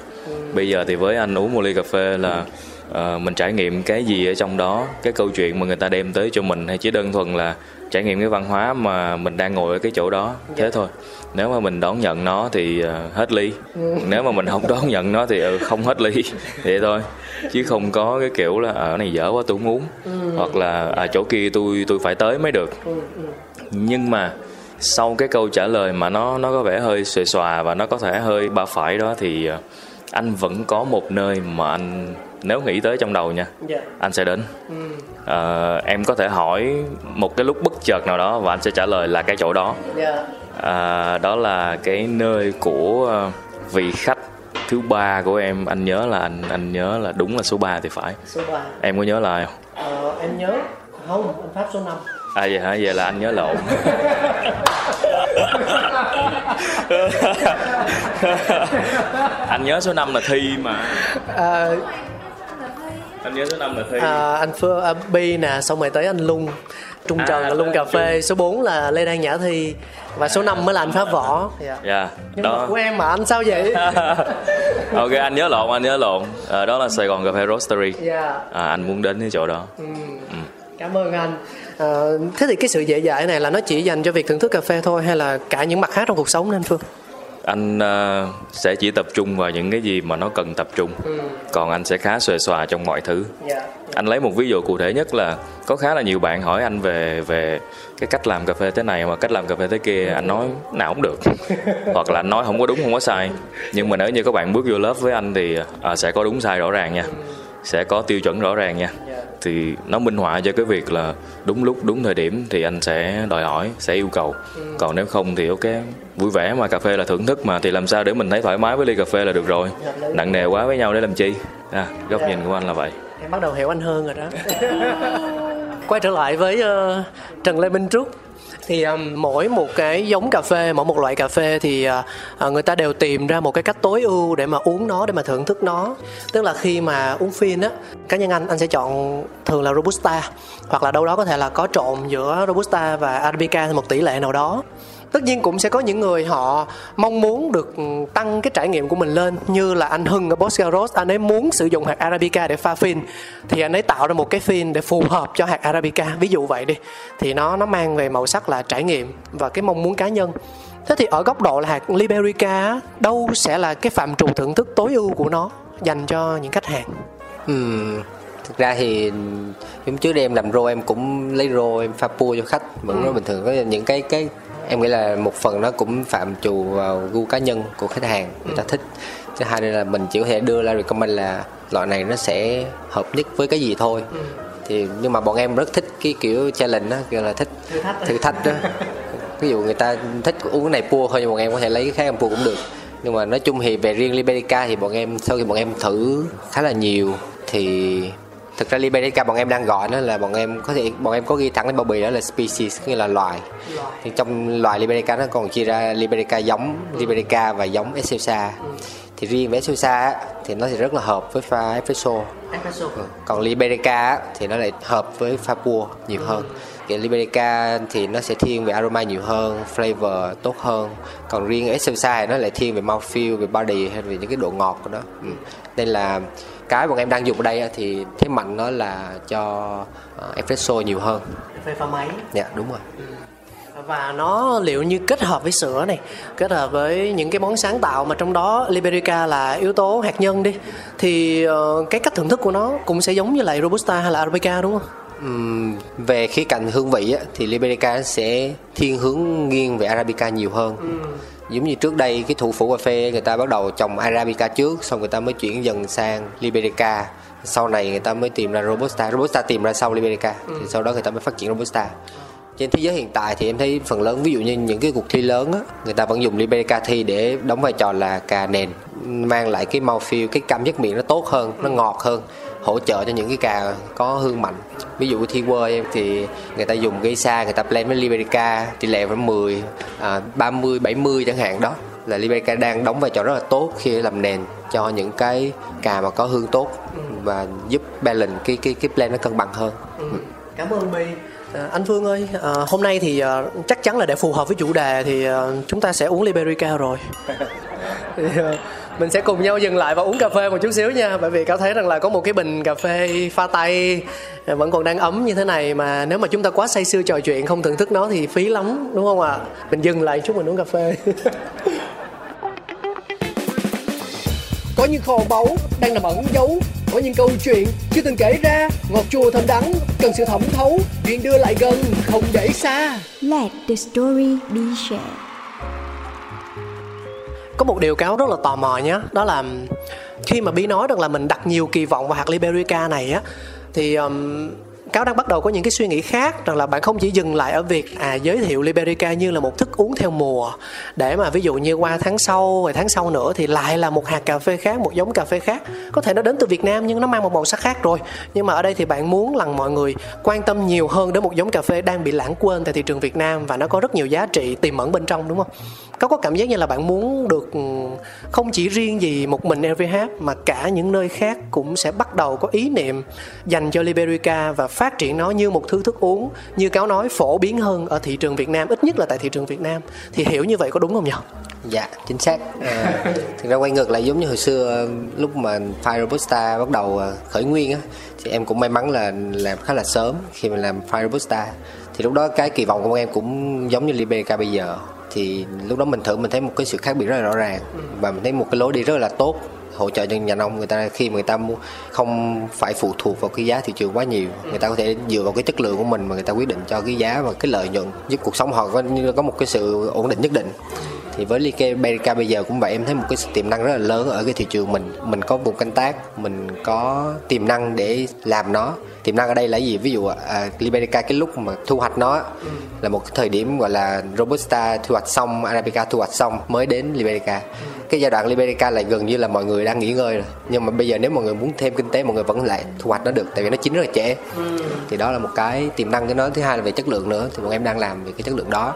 Bây giờ thì với anh uống một ly cà phê là ờ, mình trải nghiệm cái gì ở trong đó cái câu chuyện mà người ta đem tới cho mình hay chỉ đơn thuần là trải nghiệm cái văn hóa mà mình đang ngồi ở cái chỗ đó. Thế thôi. Nếu mà mình đón nhận nó thì ờ, hết ly. Nếu mà mình không đón nhận nó thì ừ, không hết ly. Vậy thôi. Chứ không có cái kiểu là ở này dở quá tôi không uống. Hoặc là à, chỗ kia tôi tôi phải tới mới được. Nhưng mà sau cái câu trả lời mà nó nó có vẻ hơi xuề xòa và nó có thể hơi ba phải đó thì ờ, anh vẫn có một nơi mà anh nếu nghĩ tới trong đầu nha dạ. anh sẽ đến Ờ, em có thể hỏi một cái lúc bất chợt nào đó và anh sẽ trả lời là cái chỗ đó. Dạ. À, đó là cái nơi của ờ, vị khách thứ ba của em. Anh nhớ là anh anh nhớ là đúng là số 3 thì phải. Số ba. Em có nhớ là ai không? Ờ, em nhớ. Không anh pháp số 5 à vậy hả? Vậy là anh nhớ lộn anh nhớ số 5 là thi mà. À, anh nhớ số 5 là thi. À, anh Phương à, Bi nè xong rồi tới anh Lung. Trung À, Trần là Lung cà phê số 4 là Lê Đan Nhã Thi. Và số 5 mới là anh Pháp Võ. Dạ. dạ. Nhưng mà đó của em mà anh sao vậy? Ok anh nhớ lộn anh nhớ lộn. À, đó là Sài Gòn cà phê Roastery. Dạ. À, anh muốn đến cái chỗ đó. Cảm ơn anh. À, thế thì cái sự dễ dãi này là nó chỉ dành cho việc thưởng thức cà phê thôi hay là cả những mặt khác trong cuộc sống nên Phương anh ờ, sẽ chỉ tập trung vào những cái gì mà nó cần tập trung. Còn anh sẽ khá xuề xòa trong mọi thứ. Dạ anh lấy một ví dụ cụ thể nhất là có khá là nhiều bạn hỏi anh về về cái cách làm cà phê thế này hoặc cách làm cà phê thế kia. Anh nói nào cũng được. Hoặc là anh nói không có đúng không có sai. Nhưng mà nếu như các bạn bước vô lớp với anh thì à, sẽ có đúng sai rõ ràng nha sẽ có tiêu chuẩn rõ ràng nha. Thì nó minh họa cho cái việc là đúng lúc đúng thời điểm thì anh sẽ đòi hỏi sẽ yêu cầu. Còn nếu không thì ok vui vẻ mà cà phê là thưởng thức mà thì làm sao để mình thấy thoải mái với ly cà phê là được rồi. Nặng nề quá với nhau để làm chi? À, góc nhìn của anh là vậy. Em bắt đầu hiểu anh hơn rồi đó. Quay trở lại với ờ, Trần Lê Minh Trúc thì um, mỗi một cái giống cà phê mỗi một loại cà phê thì uh, người ta đều tìm ra một cái cách tối ưu để mà uống nó để mà thưởng thức nó. Tức là khi mà uống phin á cá nhân anh anh sẽ chọn thường là robusta hoặc là đâu đó có thể là có trộn giữa robusta và arabica một tỷ lệ nào đó tất nhiên cũng sẽ có những người họ mong muốn được ừ, tăng cái trải nghiệm của mình lên như là anh Hưng ở Boscaros anh ấy muốn sử dụng hạt Arabica để pha phin. Thì anh ấy tạo ra một cái phin để phù hợp cho hạt Arabica. Ví dụ vậy đi. Thì nó nó mang về màu sắc là trải nghiệm và cái mong muốn cá nhân. Thế thì ở góc độ là hạt Liberica đâu sẽ là cái phạm trù thưởng thức tối ưu của nó dành cho những khách hàng? Ừm, thực ra thì hôm trước đây em làm rô em cũng lấy rô em pha pua cho khách. Vẫn rất bình thường. Có những cái cái em nghĩ là một phần nó cũng phạm trù vào gu cá nhân của khách hàng người ta thích. Thứ hai nữa là mình chỉ có thể đưa ra recommend là loại này nó sẽ hợp nhất với cái gì thôi. Thì nhưng mà bọn em rất thích cái kiểu challenge đó kiểu là thích thử thách đó. Ví dụ người ta thích uống cái này pua thôi nhưng bọn em có thể lấy cái khác em pua cũng được. Nhưng mà nói chung thì về riêng Liberica thì bọn em sau khi bọn em thử khá là nhiều thì thực ra Liberica bọn em đang gọi nó là bọn em có thể bọn em có ghi thẳng lên bao bì đó là species nghĩa là loài. Thì trong loài Liberica nó còn chia ra Liberica giống Liberica và giống Excelsa. Thì riêng với Excelsa thì nó thì rất là hợp với pha espresso. Còn Liberica thì nó lại hợp với pha pua nhiều hơn. Cái Liberica thì nó sẽ thiên về aroma nhiều hơn, flavor tốt hơn. Còn riêng Excelsa thì nó lại thiên về mouthfeel, về body hay về những cái độ ngọt của nó. Ừ. Nên là cái bọn em đang dùng ở đây thì thế mạnh nó là cho uh, espresso nhiều hơn. Phê pha máy. Dạ đúng rồi. và nó liệu như kết hợp với sữa này kết hợp với những cái món sáng tạo mà trong đó Liberica là yếu tố hạt nhân đi thì uh, cái cách thưởng thức của nó cũng sẽ giống như lại Robusta hay là Arabica đúng không? Uhm, về khía cạnh hương vị á, thì Liberica sẽ thiên hướng nghiêng về Arabica nhiều hơn. Giống như trước đây cái thủ phủ cà phê người ta bắt đầu trồng Arabica trước, xong người ta mới chuyển dần sang Liberica. Sau này người ta mới tìm ra Robusta, Robusta tìm ra sau Liberica, ừ. thì sau đó người ta mới phát triển Robusta. Trên thế giới hiện tại thì em thấy phần lớn ví dụ như những cái cuộc thi lớn á, người ta vẫn dùng Liberica thi để đóng vai trò là cà nền, mang lại cái mouthfeel, cái cảm giác miệng nó tốt hơn, nó ngọt hơn hỗ trợ cho những cái cà có hương mạnh ví dụ thi World em thì người ta dùng gây sa người ta blend với Liberica tỷ lệ khoảng 10 à, 30 70 chẳng hạn đó là Liberica đang đóng vai trò rất là tốt khi làm nền cho những cái cà mà có hương tốt và giúp balance cái cái cái blend nó cân bằng hơn. Ừ. Cảm ơn My. À, anh Phương ơi, à, hôm nay thì à, chắc chắn là để phù hợp với chủ đề thì à, chúng ta sẽ uống Liberica rồi. mình sẽ cùng nhau dừng lại và uống cà phê một chút xíu nha. Bởi vì cáo thấy rằng là có một cái bình cà phê pha tay à, vẫn còn đang ấm như thế này mà nếu mà chúng ta quá say sưa trò chuyện không thưởng thức nó thì phí lắm đúng không ạ? À? mình dừng lại chút mình uống cà phê. Có những kho báu đang nằm ẩn giấu có những câu chuyện chưa từng kể ra. Ngọt chua thơm đắng cần sự thẩm thấu chuyện đưa lại gần không để xa. Let the story be shared có một điều cáo rất là tò mò nhé đó là khi mà bí nói rằng là mình đặt nhiều kỳ vọng vào hạt liberica này á thì um, cáo đang bắt đầu có những cái suy nghĩ khác rằng là bạn không chỉ dừng lại ở việc à giới thiệu Liberica như là một thức uống theo mùa để mà ví dụ như qua tháng sau rồi tháng sau nữa thì lại là một hạt cà phê khác một giống cà phê khác có thể nó đến từ Việt Nam nhưng nó mang một màu sắc khác rồi nhưng mà ở đây thì bạn muốn là mọi người quan tâm nhiều hơn đến một giống cà phê đang bị lãng quên tại thị trường Việt Nam và nó có rất nhiều giá trị tiềm ẩn bên trong đúng không? Có có cảm giác như là bạn muốn được ừ, không chỉ riêng gì một mình LVH mà cả những nơi khác cũng sẽ bắt đầu có ý niệm dành cho Liberica và phát triển nó như một thứ thức uống như cáo nói phổ biến hơn ở thị trường Việt Nam ít nhất là tại thị trường Việt Nam thì hiểu như vậy có đúng không nhỉ? Dạ chính xác. À, thực ra quay ngược lại giống như hồi xưa lúc mà Fire Robusta bắt đầu à, khởi nguyên á thì em cũng may mắn là làm khá là sớm khi mà làm Fire Robusta thì lúc đó cái kỳ vọng của em cũng giống như Liberica bây giờ thì lúc đó mình thử mình thấy một cái sự khác biệt rất là rõ ràng. Và mình thấy một cái lối đi rất là tốt hỗ trợ cho nhà nông người ta khi mà người ta mua không phải phụ thuộc vào cái giá thị trường quá nhiều. Người ta có thể dựa vào cái chất lượng của mình mà người ta quyết định cho cái giá và cái lợi nhuận giúp cuộc sống họ. Có có một cái sự ổn định nhất định thì với Like Berica bây giờ cũng vậy em thấy một cái tiềm năng rất là lớn ở cái thị trường mình mình có vùng canh tác mình có tiềm năng để làm nó tiềm năng ở đây là gì ví dụ à, Liberica cái lúc mà thu hoạch nó ừ. là một cái thời điểm gọi là Robusta thu hoạch xong Arabica thu hoạch xong mới đến Liberica ừ. cái giai đoạn Liberica lại gần như là mọi người đang nghỉ ngơi rồi nhưng mà bây giờ nếu mọi người muốn thêm kinh tế mọi người vẫn lại thu hoạch nó được tại vì nó chín rất là trễ ừ. thì đó là một cái tiềm năng của nó thứ hai là về chất lượng nữa thì bọn em đang làm về cái chất lượng đó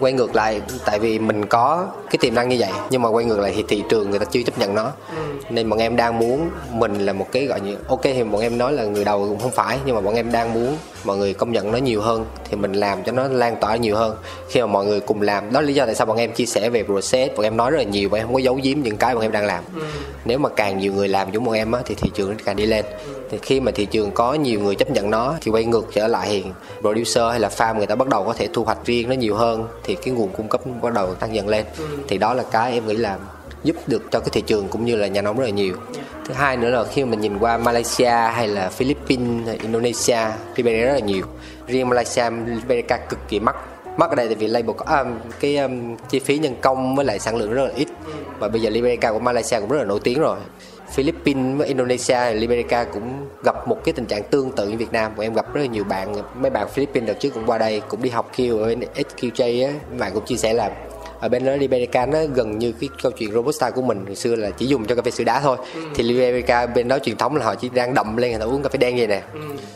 quay ngược lại tại vì mình có cái tiềm năng như vậy nhưng mà quay ngược lại thì thị trường người ta chưa chấp nhận nó ừ. nên bọn em đang muốn mình là một cái gọi như ok thì bọn em nói là người đầu cũng không phải nhưng mà bọn em đang muốn mọi người công nhận nó nhiều hơn thì mình làm cho nó lan tỏa nhiều hơn khi mà mọi người cùng làm đó là lý do tại sao bọn em chia sẻ về process bọn em nói rất là nhiều bọn em không có giấu giếm những cái bọn em đang làm ừ. nếu mà càng nhiều người làm giống bọn em á, thì thị trường nó càng đi lên ừ. thì khi mà thị trường có nhiều người chấp nhận nó thì quay ngược trở lại thì producer hay là farm người ta bắt đầu có thể thu hoạch riêng nó nhiều hơn thì cái nguồn cung cấp bắt đầu tăng dần lên ừ. thì đó là cái em nghĩ là giúp được cho cái thị trường cũng như là nhà nông rất là nhiều. Thứ hai nữa là khi mà mình nhìn qua Malaysia hay là Philippines hay Indonesia Liberia rất là nhiều. Riêng Malaysia Liberia cực kỳ mắc. Mắc ở đây tại vì label có um, cái um, chi phí nhân công với lại sản lượng rất là ít. Và bây giờ Liberica của Malaysia cũng rất là nổi tiếng rồi. Philippines với Indonesia Liberica cũng gặp một cái tình trạng tương tự như Việt Nam. Của em gặp rất là nhiều bạn mấy bạn Philippines đợt trước cũng qua đây cũng đi học Q ở SQJ á. Bạn cũng chia sẻ là ở bên đó Liberica nó gần như cái câu chuyện robusta của mình hồi xưa là chỉ dùng cho cà phê sữa đá thôi. Thì Liberica bên đó truyền thống là họ chỉ đang đậm lên người ta uống cà phê đen vậy nè.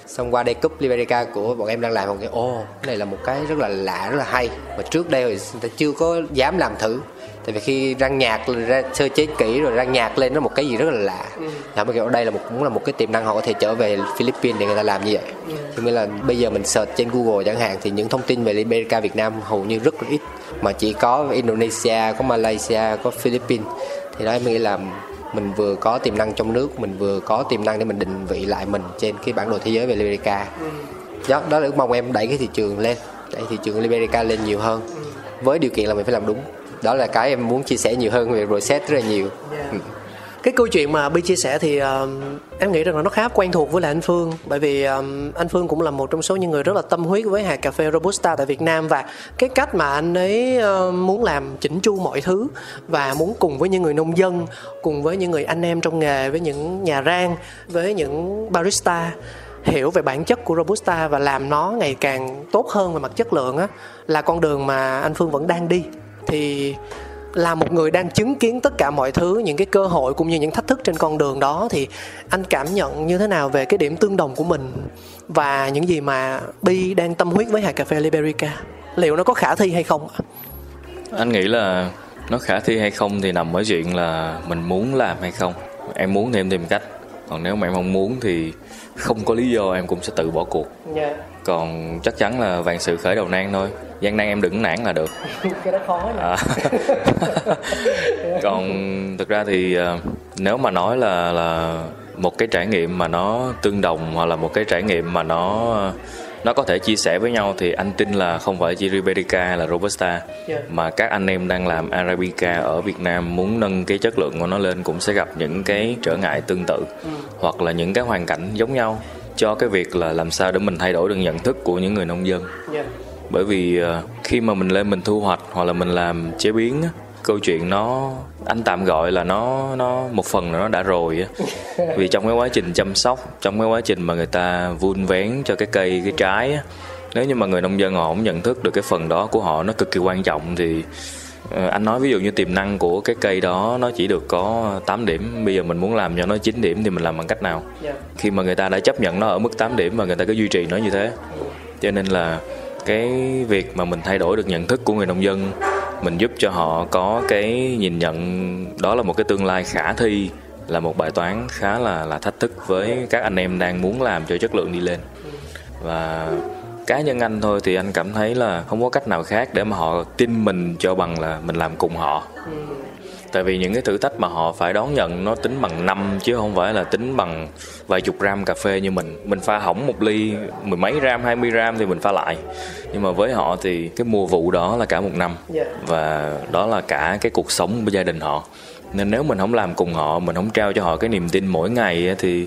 Xong qua đây cúp Liberica của bọn em đang làm một cái ô cái này là một cái rất là lạ rất là hay. Mà trước đây người ta chưa có dám làm thử tại vì khi rang nhạc ra sơ chế kỹ rồi rang nhạc lên nó một cái gì rất là lạ ừ. họ mới kiểu đây là một cũng là một cái tiềm năng họ có thể trở về Philippines để người ta làm như vậy ừ. thì nghĩa là bây giờ mình search trên Google chẳng hạn thì những thông tin về Liberica Việt Nam hầu như rất là ít mà chỉ có Indonesia có Malaysia có Philippines thì đó em nghĩ là mình vừa có tiềm năng trong nước mình vừa có tiềm năng để mình định vị lại mình trên cái bản đồ thế giới về Liberica ừ. đó đó là ước mong em đẩy cái thị trường lên đẩy thị trường Liberica lên nhiều hơn ừ. với điều kiện là mình phải làm đúng đó là cái em muốn chia sẻ nhiều hơn về process rất là nhiều yeah. Ừ. cái câu chuyện mà bi chia sẻ thì uh, em nghĩ rằng là nó khá quen thuộc với lại anh phương bởi vì um, anh phương cũng là một trong số những người rất là tâm huyết với hạt cà phê robusta tại việt nam và cái cách mà anh ấy uh, muốn làm chỉnh chu mọi thứ và muốn cùng với những người nông dân cùng với những người anh em trong nghề với những nhà rang với những barista hiểu về bản chất của robusta và làm nó ngày càng tốt hơn về mặt chất lượng á là con đường mà anh phương vẫn đang đi thì là một người đang chứng kiến tất cả mọi thứ, những cái cơ hội cũng như những thách thức trên con đường đó, thì anh cảm nhận như thế nào về cái điểm tương đồng của mình và những gì mà bi đang tâm huyết với hạt cà phê liberica? Liệu nó có khả thi hay không anh nghĩ là nó khả thi hay không thì nằm ở chuyện là mình muốn làm hay không. Em muốn thì em tìm cách. Còn nếu mà em không muốn thì không có lý do em cũng sẽ tự bỏ cuộc yeah. Dạ. còn chắc chắn là vạn sự khởi đầu nan thôi gian nan em đừng nản là được cái đó khó à. còn thực ra thì uh, nếu mà nói là là một cái trải nghiệm mà nó tương đồng hoặc là một cái trải nghiệm mà nó nó có thể chia sẻ với nhau thì anh tin là không phải chỉ Riberica hay là Robusta yeah. Dạ. mà các anh em đang làm Arabica ở Việt Nam muốn nâng cái chất lượng của nó lên cũng sẽ gặp những cái trở ngại tương tự ừ. hoặc là những cái hoàn cảnh giống nhau cho cái việc là làm sao để mình thay đổi được nhận thức của những người nông dân. Yeah. Dạ bởi vì ờ, khi mà mình lên mình thu hoạch hoặc là mình làm chế biến câu chuyện nó anh tạm gọi là nó nó một phần là nó đã rồi á vì trong cái quá trình chăm sóc trong cái quá trình mà người ta vun vén cho cái cây cái trái á nếu như mà người nông dân họ không nhận thức được cái phần đó của họ nó cực kỳ quan trọng thì ờ, anh nói ví dụ như tiềm năng của cái cây đó nó chỉ được có 8 điểm bây giờ mình muốn làm cho nó 9 điểm thì mình làm bằng cách nào yeah. Dạ. khi mà người ta đã chấp nhận nó ở mức 8 điểm và người ta cứ duy trì nó như thế cho nên là cái việc mà mình thay đổi được nhận thức của người nông dân, mình giúp cho họ có cái nhìn nhận, đó là một cái tương lai khả thi, là một bài toán khá là là thách thức với các anh em đang muốn làm cho chất lượng đi lên. Và cá nhân anh thôi thì anh cảm thấy là không có cách nào khác để mà họ tin mình cho bằng là mình làm cùng họ. Ừ tại vì những cái thử thách mà họ phải đón nhận nó tính bằng năm chứ không phải là tính bằng vài chục gram cà phê như mình. Mình pha hỏng một ly mười mấy gram hai mươi gram thì mình pha lại. Nhưng mà với họ thì cái mùa vụ đó là cả một năm. Dạ. và đó là cả cái cuộc sống của gia đình họ nên nếu mình không làm cùng họ mình không trao cho họ cái niềm tin mỗi ngày thì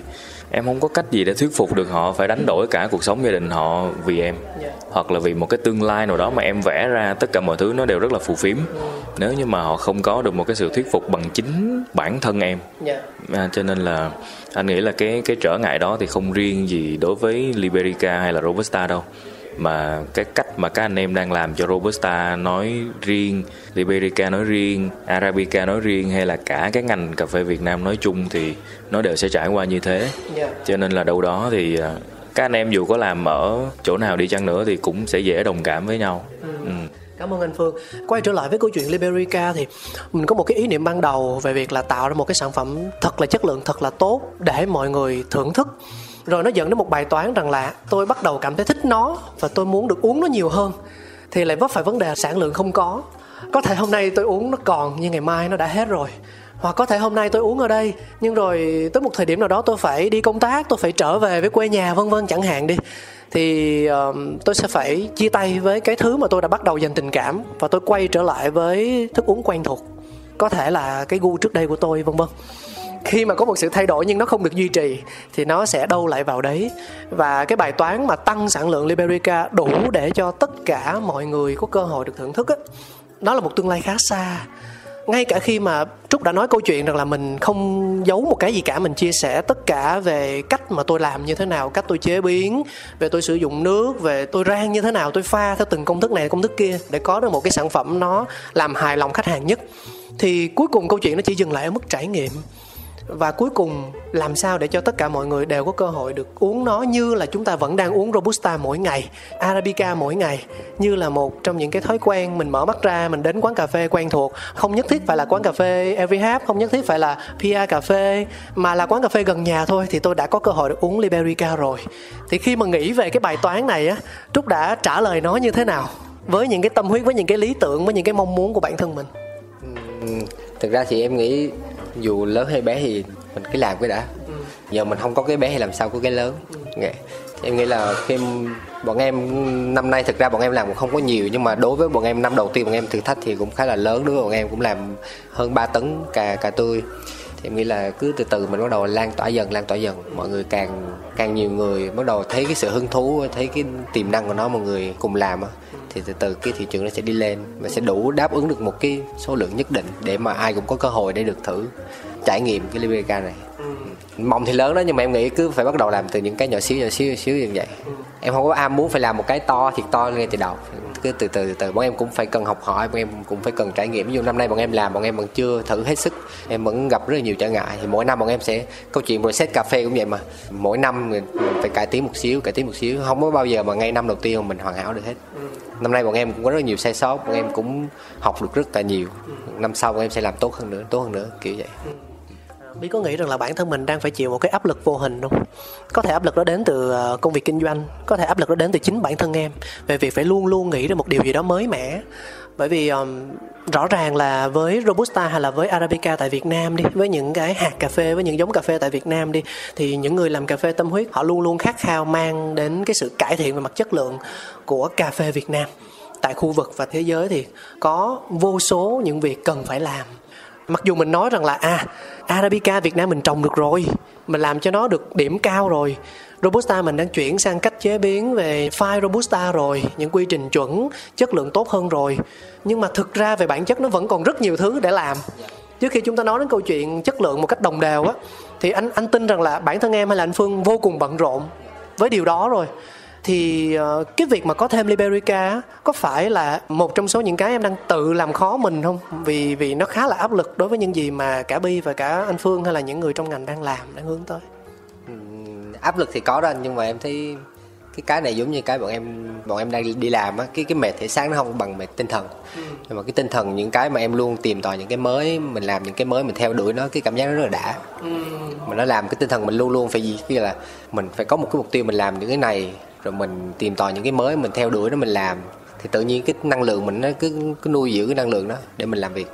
em không có cách gì để thuyết phục được họ phải đánh đổi cả cuộc sống gia đình họ vì em yeah. Dạ. hoặc là vì một cái tương lai nào đó mà em vẽ ra tất cả mọi thứ nó đều rất là phù phiếm mm. nếu như mà họ không có được một cái sự thuyết phục bằng chính bản thân em yeah. Dạ. à, cho nên là anh nghĩ là cái cái trở ngại đó thì không riêng gì đối với Liberica hay là Robusta đâu mà cái cách mà các anh em đang làm cho Robusta nói riêng, Liberica nói riêng, Arabica nói riêng hay là cả cái ngành cà phê Việt Nam nói chung thì nó đều sẽ trải qua như thế. Yeah. Dạ. Cho nên là đâu đó thì à, các anh em dù có làm ở chỗ nào đi chăng nữa thì cũng sẽ dễ đồng cảm với nhau. Ừ. Ừ. Cảm ơn anh Phương. Quay trở lại với câu chuyện Liberica thì mình có một cái ý niệm ban đầu về việc là tạo ra một cái sản phẩm thật là chất lượng, thật là tốt để mọi người thưởng thức rồi nó dẫn đến một bài toán rằng là tôi bắt đầu cảm thấy thích nó và tôi muốn được uống nó nhiều hơn. Thì lại vấp phải vấn đề sản lượng không có. Có thể hôm nay tôi uống nó còn nhưng ngày mai nó đã hết rồi. Hoặc có thể hôm nay tôi uống ở đây nhưng rồi tới một thời điểm nào đó tôi phải đi công tác tôi phải trở về với quê nhà vân vân chẳng hạn đi. Thì uh, tôi sẽ phải chia tay với cái thứ mà tôi đã bắt đầu dành tình cảm và tôi quay trở lại với thức uống quen thuộc. Có thể là cái gu trước đây của tôi vân vân khi mà có một sự thay đổi nhưng nó không được duy trì, thì nó sẽ đâu lại vào đấy. Và cái bài toán mà tăng sản lượng Liberica đủ để cho tất cả mọi người có cơ hội được thưởng thức á, đó là một tương lai khá xa. Ngay cả khi mà trúc đã nói câu chuyện rằng là mình không giấu một cái gì cả, mình chia sẻ tất cả về cách mà tôi làm như thế nào, cách tôi chế biến, về tôi sử dụng nước, về tôi rang như thế nào, tôi pha theo từng công thức này, công thức kia, để có được một cái sản phẩm nó làm hài lòng khách hàng nhất. Thì cuối cùng câu chuyện nó chỉ dừng lại ở mức trải nghiệm và cuối cùng, làm sao để cho tất cả mọi người đều có cơ hội được uống nó như là chúng ta vẫn đang uống robusta mỗi ngày, arabica mỗi ngày, như là một trong những cái thói quen mình mở mắt ra, mình đến quán cà phê quen thuộc. Không nhất thiết phải là quán cà phê every half, không nhất thiết phải là pia cà phê, mà là quán cà phê gần nhà thôi thì tôi đã có cơ hội được uống liberica rồi. Thì khi mà nghĩ về cái bài toán này á, trúc đã trả lời nó như thế nào? Với những cái tâm huyết, với những cái lý tưởng, với những cái mong muốn của bản thân mình. Thực ra thì em nghĩ dù lớn hay bé thì mình cứ làm cái đã. Giờ mình không có cái bé thì làm sao có cái lớn? Dạ. Thì em nghĩ là khi bọn em năm nay thực ra bọn em làm cũng không có nhiều nhưng mà đối với bọn em năm đầu tiên bọn em thử thách thì cũng khá là lớn đối với bọn em cũng làm hơn 3 tấn cà cà tươi thì em nghĩ là cứ từ từ mình bắt đầu lan tỏa dần lan tỏa dần. Mọi người càng càng nhiều người bắt đầu thấy cái sự hứng thú thấy cái tiềm năng của nó mọi người cùng làm thì từ từ cái thị trường nó sẽ đi lên và sẽ đủ đáp ứng được một cái số lượng nhất định để mà ai cũng có cơ hội để được thử trải nghiệm cái Liberica này. Mong thì lớn đó nhưng mà em nghĩ cứ phải bắt đầu làm từ những cái nhỏ xíu nhỏ xíu nhỏ xíu như vậy em không có am muốn phải làm một cái to thiệt to ngay từ đầu. Cứ từ từ từ từ bọn em cũng phải cần học hỏi bọn em cũng phải cần trải nghiệm. Ví dụ năm nay bọn em làm bọn em vẫn chưa thử hết sức em vẫn gặp rất là nhiều trở ngại. Thì mỗi năm bọn em sẽ câu chuyện process cà phê cũng vậy mà. Mỗi năm mình phải cải tiến một xíu cải tiến một xíu. Không có bao giờ mà ngay năm đầu tiên mình hoàn hảo được hết. Năm nay bọn em cũng có rất nhiều sai sót bọn em cũng học được rất là nhiều. Năm sau bọn em sẽ làm tốt hơn nữa tốt hơn nữa kiểu vậy Bí có nghĩ rằng là bản thân mình đang phải chịu một cái áp lực vô hình không? Có thể áp lực đó đến từ ờ, công việc kinh doanh, có thể áp lực đó đến từ chính bản thân em về việc phải luôn luôn nghĩ ra một điều gì đó mới mẻ. Bởi vì um, rõ ràng là với Robusta hay là với Arabica tại Việt Nam đi, với những cái hạt cà phê, với những giống cà phê tại Việt Nam đi, thì những người làm cà phê tâm huyết họ luôn luôn khát khao mang đến cái sự cải thiện về mặt chất lượng của cà phê Việt Nam tại khu vực và thế giới thì có vô số những việc cần phải làm mặc dù mình nói rằng là à arabica việt nam mình trồng được rồi, mình làm cho nó được điểm cao rồi. Robusta mình đang chuyển sang cách chế biến về pha robusta rồi, những quy trình chuẩn, chất lượng tốt hơn rồi. Nhưng mà thực ra về bản chất nó vẫn còn rất nhiều thứ để làm. Trước khi chúng ta nói đến câu chuyện chất lượng một cách đồng đều á, thì anh anh tin rằng là bản thân em hay là anh phương vô cùng bận rộn với điều đó rồi thì uh, cái việc mà có thêm Liberica có phải là một trong số những cái em đang tự làm khó mình không? Vì vì nó khá là áp lực đối với những gì mà cả Bi và cả anh Phương hay là những người trong ngành đang làm đang hướng tới. Ừm, áp lực thì có đó anh nhưng mà em thấy cái cái này giống như cái bọn em bọn em đang đi làm á cái cái mệt thể xác nó không bằng mệt tinh thần nhưng mà cái tinh thần những cái mà em luôn tìm tòi những cái mới mình làm những cái mới mình theo đuổi nó cái cảm giác nó rất là đã mà nó làm cái tinh thần mình luôn luôn phải gì kia là mình phải có một cái mục tiêu mình làm những cái này rồi mình tìm tòi những cái mới mình theo đuổi nó mình làm. Thì tự nhiên cái năng lượng mình nó cứ cứ nuôi giữ cái năng lượng đó để mình làm việc.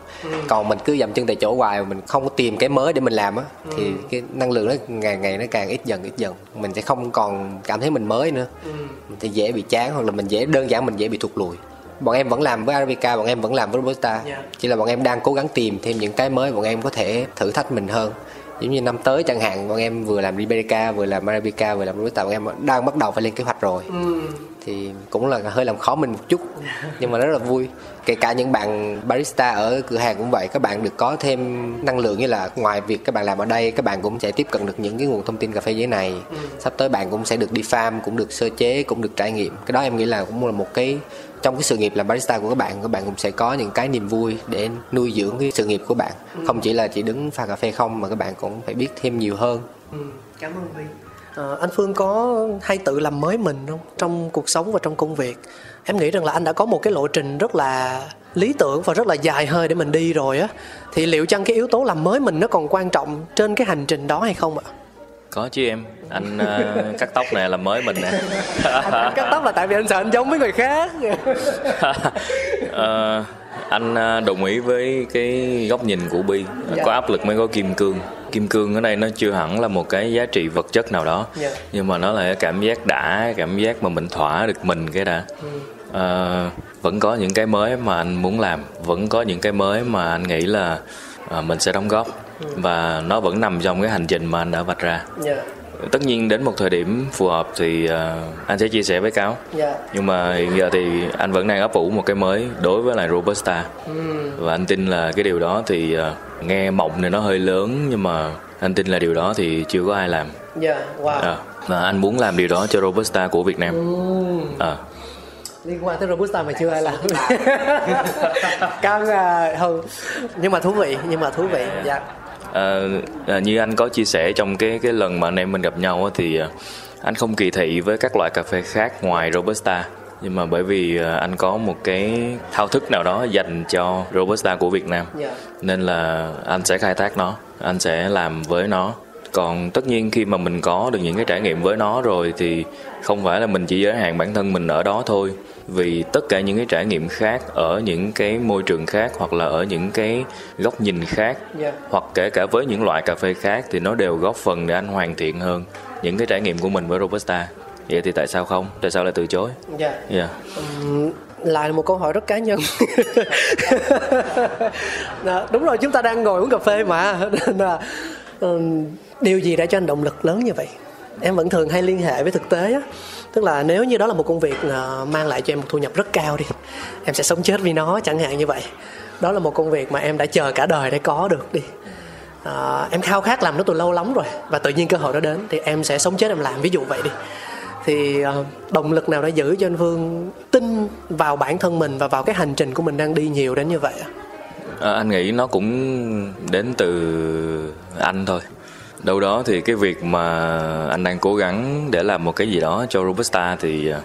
Còn mình cứ dậm chân tại chỗ hoài mình không có tìm cái mới để mình làm á thì cái năng lượng nó ngày ngày nó càng ít dần ít dần. Mình sẽ không còn cảm thấy mình mới nữa. Mình sẽ dễ bị chán hoặc là mình dễ đơn giản mình dễ bị thụt lùi. Bọn em vẫn làm với Arabica bọn em vẫn làm với Robusta. Yeah. chỉ là bọn em đang cố gắng tìm thêm những cái mới bọn em có thể thử thách mình hơn giống như năm tới chẳng hạn bọn em vừa làm Liberica vừa làm Arabica vừa làm Robusta bọn em đang bắt đầu phải lên kế hoạch rồi. Thì cũng là hơi làm khó mình một chút nhưng mà rất là vui. Kể cả những bạn barista ở cửa hàng cũng vậy các bạn được có thêm năng lượng như là ngoài việc các bạn làm ở đây các bạn cũng sẽ tiếp cận được những cái nguồn thông tin cà phê giấy này. Sắp tới bạn cũng sẽ được đi farm cũng được sơ chế cũng được trải nghiệm. Cái đó em nghĩ là cũng là một cái trong cái sự nghiệp làm barista của các bạn các bạn cũng sẽ có những cái niềm vui để nuôi dưỡng cái sự nghiệp của bạn không chỉ là chỉ đứng pha cà phê không mà các bạn cũng phải biết thêm nhiều hơn Cảm ơn. Ờ, anh Phương có hay tự làm mới mình không trong cuộc sống và trong công việc? Em nghĩ rằng là anh đã có một cái lộ trình rất là lý tưởng và rất là dài hơi để mình đi rồi á. Thì liệu chăng cái yếu tố làm mới mình nó còn quan trọng trên cái hành trình đó hay không ạ? Có chứ em. Anh ờ, cắt tóc này là mới mình nè. Anh cắt tóc là tại vì anh sợ anh giống với người khác. Ờ, anh ờ, đồng ý với cái góc nhìn của Bi. Dạ. có áp lực mới có kim cương. Kim cương ở đây nó chưa hẳn là một cái giá trị vật chất nào đó Dạ. nhưng mà nó là cái cảm giác đã cảm giác mà mình thỏa được mình cái đã. Ờ, vẫn có những cái mới mà anh muốn làm vẫn có những cái mới mà anh nghĩ là ờ, mình sẽ đóng góp và nó vẫn nằm trong cái hành trình mà anh đã vạch ra. Dạ. tất nhiên đến một thời điểm phù hợp thì uh, anh sẽ chia sẻ với cáo. Dạ. Nhưng mà hiện giờ thì anh vẫn đang ấp ủ một cái mới đối với lại robusta. Và anh tin là cái điều đó thì uh, nghe mộng này nó hơi lớn nhưng mà anh tin là điều đó thì chưa có ai làm. Dạ wow. À, và anh muốn làm điều đó cho robusta của việt nam. À, liên quan tới robusta mà chưa ai làm. Căng à, không. Nhưng mà thú vị nhưng mà thú vị dạ à, à, như anh có chia sẻ trong cái cái lần mà anh em mình gặp nhau thì à, anh không kỳ thị với các loại cà phê khác ngoài robusta. Nhưng mà bởi vì à, anh có một cái thao thức nào đó dành cho robusta của Việt Nam. Dạ. Nên là anh sẽ khai thác nó anh sẽ làm với nó. Còn tất nhiên khi mà mình có được những cái trải nghiệm với nó rồi thì không phải là mình chỉ giới hạn bản thân mình ở đó thôi vì tất cả những cái trải nghiệm khác ở những cái môi trường khác hoặc là ở những cái góc nhìn khác dạ. hoặc kể cả với những loại cà phê khác thì nó đều góp phần để anh hoàn thiện hơn những cái trải nghiệm của mình với robusta. Vậy thì tại sao không? Tại sao lại từ chối? Dạ. Yeah. Ừm, lại là một câu hỏi rất cá nhân. Đó, đúng rồi chúng ta đang ngồi uống cà phê mà. Nên là điều gì đã cho anh động lực lớn như vậy? Em vẫn thường hay liên hệ với thực tế á tức là nếu như đó là một công việc ờ, mang lại cho em một thu nhập rất cao đi em sẽ sống chết vì nó chẳng hạn như vậy. Đó là một công việc mà em đã chờ cả đời để có được đi. À, em khao khát làm nó từ lâu lắm rồi và tự nhiên cơ hội đó đến thì em sẽ sống chết em làm ví dụ vậy đi. Thì ờ, động lực nào đã giữ cho anh Vương tin vào bản thân mình và vào cái hành trình của mình đang đi nhiều đến như vậy? À, anh nghĩ nó cũng đến từ anh thôi đâu đó thì cái việc mà anh đang cố gắng để làm một cái gì đó cho robusta thì à,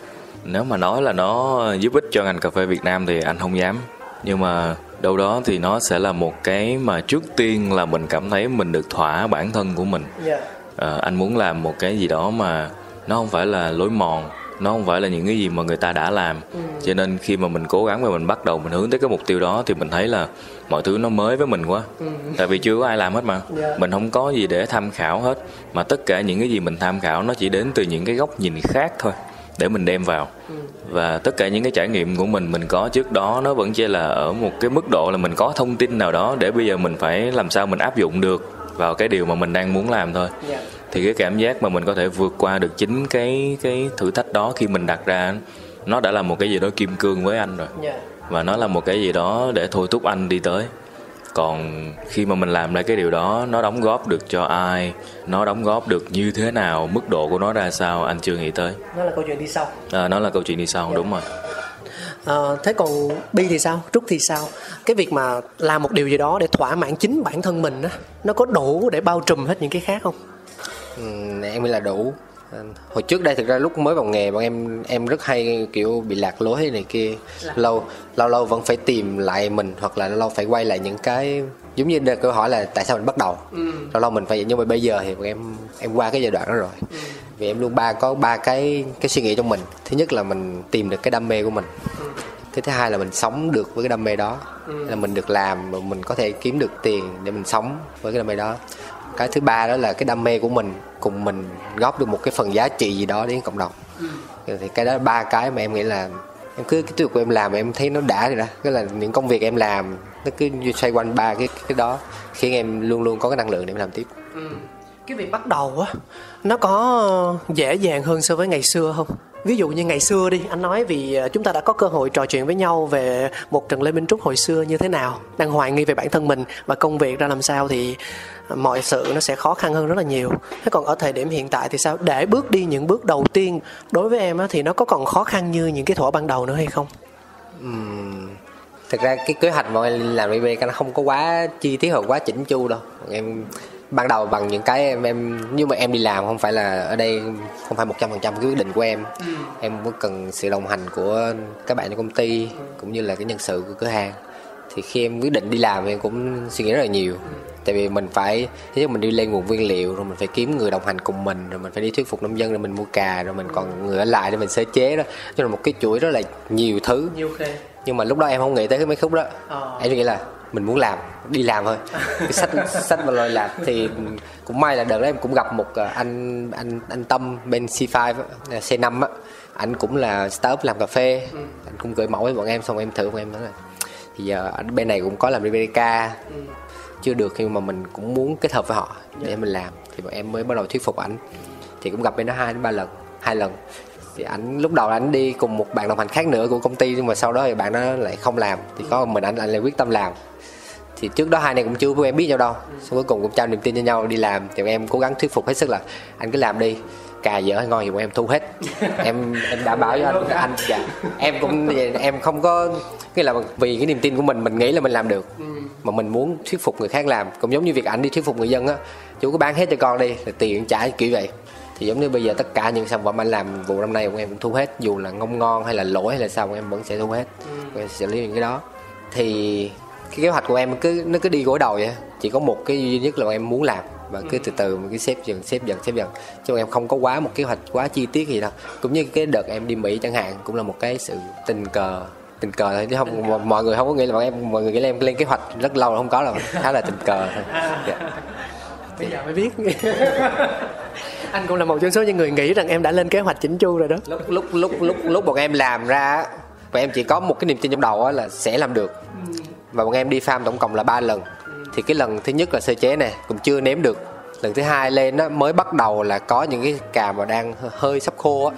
nếu mà nói là nó giúp ích cho ngành cà phê Việt Nam thì anh không dám. Nhưng mà đâu đó thì nó sẽ là một cái mà trước tiên là mình cảm thấy mình được thỏa bản thân của mình. Dạ. Ờ, anh muốn làm một cái gì đó mà nó không phải là lối mòn nó không phải là những cái gì mà người ta đã làm. Cho nên khi mà mình cố gắng và mình bắt đầu mình hướng tới cái mục tiêu đó thì mình thấy là mọi thứ nó mới với mình quá. Tại vì chưa có ai làm hết mà. Dạ. mình không có gì để tham khảo hết. Mà tất cả những cái gì mình tham khảo nó chỉ đến từ những cái góc nhìn khác thôi để mình đem vào. Và tất cả những cái trải nghiệm của mình mình có trước đó nó vẫn chỉ là ở một cái mức độ là mình có thông tin nào đó để bây giờ mình phải làm sao mình áp dụng được vào cái điều mà mình đang muốn làm thôi. Dạ. Thì cái cảm giác mà mình có thể vượt qua được chính cái cái thử thách đó khi mình đặt ra nó đã là một cái gì đó kim cương với anh rồi Dạ. và nó là một cái gì đó để thôi thúc anh đi tới còn khi mà mình làm lại cái điều đó nó đóng góp được cho ai nó đóng góp được như thế nào mức độ của nó ra sao anh chưa nghĩ tới Nó là câu chuyện đi sau. à, nó là câu chuyện đi sau đúng rồi Ờ, thế còn Bi thì sao? Trúc thì sao? Cái việc mà làm một điều gì đó để thỏa mãn chính bản thân mình á, nó có đủ để bao trùm hết những cái khác không? Em nghĩ là đủ. Hồi trước đây thực ra lúc mới vào nghề bọn em em rất hay kiểu bị lạc lối này kia. Lâu lâu lâu vẫn phải tìm lại mình hoặc là lâu lâu phải quay lại những cái giống như câu hỏi là tại sao mình bắt đầu? Lâu lâu mình phải nhưng mà bây giờ thì bọn em em qua cái giai đoạn đó rồi. Vì em luôn ba có ba cái cái suy nghĩ trong mình. Thứ nhất là mình tìm được cái đam mê của mình. Cái thứ hai là mình sống được với cái đam mê đó. Là mình được làm và mình có thể kiếm được tiền để mình sống với cái đam mê đó cái thứ ba đó là cái đam mê của mình cùng mình góp được một cái phần giá trị gì đó đến cộng đồng. Thì cái đó ba cái mà em nghĩ là em cứ cái việc của em làm em thấy nó đã rồi đó. Cái là những công việc em làm nó cứ xoay quanh ba cái cái đó khiến em luôn luôn có cái năng lượng để em làm tiếp. Cái việc bắt đầu á, nó có dễ dàng hơn so với ngày xưa không? Ví dụ như ngày xưa đi, anh nói vì ờ, chúng ta đã có cơ hội trò chuyện với nhau về một Trần Lê Minh Trúc hồi xưa như thế nào, đang hoài nghi về bản thân mình và công việc ra làm sao thì ờ, mọi sự nó sẽ khó khăn hơn rất là nhiều. Thế còn ở thời điểm hiện tại thì sao? Để bước đi những bước đầu tiên đối với em á, thì nó có còn khó khăn như những cái thuở ban đầu nữa hay không? uhm, thực ra cái kế hoạch mà em làm BB nó không có quá chi tiết hoặc quá chỉnh chu đâu em ban đầu bằng những cái em em nhưng mà em đi làm không phải là ở đây không phải một trăm phần trăm cái quyết định của em. Em cũng cần sự đồng hành của các bạn trong công ty cũng như là cái nhân sự của cửa hàng. Thì khi em quyết định đi làm em cũng suy nghĩ rất là nhiều. Tại vì mình phải thứ nhất mình đi lên nguồn nguyên liệu rồi mình phải kiếm người đồng hành cùng mình rồi mình phải đi thuyết phục nông dân để mình mua cà rồi mình còn người ở lại để mình sơ chế đó. Cho nên một cái chuỗi rất là nhiều thứ. Nhiều khê. nhưng mà lúc đó em không nghĩ tới cái mấy khúc đó. Ờ. em nghĩ là mình muốn làm đi làm thôi. Cái sách sách mà lôi làm thì cũng may là đợt đó em cũng gặp một ờ, anh anh anh tâm bên C5 á, là C5 á. Anh cũng là startup làm cà phê. Anh cũng gửi mẫu với bọn em xong em thử bọn em nói là thì giờ anh bên này cũng có làm BBK chưa được nhưng mà mình cũng muốn kết hợp với họ để mình làm. Thì bọn em mới bắt đầu thuyết phục ảnh. Thì cũng gặp bên nó hai đến ba lần hai lần. Thì anh lúc đầu anh đi cùng một bạn đồng hành khác nữa của công ty nhưng mà sau đó thì bạn đó lại không làm. Thì có mình anh lại quyết tâm làm thì trước đó hai này cũng chưa quen biết nhau đâu. Xong cuối cùng cũng trao niềm tin cho nhau đi làm. Thì em cố gắng thuyết phục hết sức là anh cứ làm đi. Cà dở hay ngon thì bọn em thu hết. Em em đảm bảo với anh. Anh dạ. Em cũng em không có nghĩa là vì cái niềm tin của mình mình nghĩ là mình làm được. Mà mình muốn thuyết phục người khác làm. Cũng giống như việc ảnh đi thuyết phục người dân á. Chú cứ bán hết cho con đi là tiền trả kiểu vậy. Thì giống như bây giờ tất cả những sản phẩm anh làm vụ năm nay bọn em cũng thu hết. Dù là ngon ngon hay là lỗi hay là sao bọn em vẫn sẽ thu hết. Bọn em sẽ xử lý những cái đó. Thì cái kế hoạch của em cứ nó cứ đi gối đầu vậy chỉ có một cái duy nhất là em muốn làm và cứ từ từ mà cứ xếp dần xếp dần xếp dần. Chứ em không có quá một kế hoạch quá chi tiết gì đâu. Cũng như cái đợt em đi mỹ chẳng hạn cũng là một cái sự tình cờ tình cờ thôi. Chứ không mọi người không có nghĩ là bọn em mọi người nghĩ là em lên kế hoạch rất lâu là không có là khá là tình cờ thôi. Dạ. bây giờ mới biết. Anh cũng là một trong số những người nghĩ rằng em đã lên kế hoạch chỉnh chu rồi đó. Lúc lúc lúc lúc lúc bọn em làm ra bọn em chỉ có một cái niềm tin trong đầu là sẽ làm được và bọn em đi farm tổng cộng là ba lần. Thì cái lần thứ nhất là sơ chế này cũng chưa nếm được. Lần thứ hai lên nó mới bắt đầu là có những cái cà mà đang hơi sắp khô á.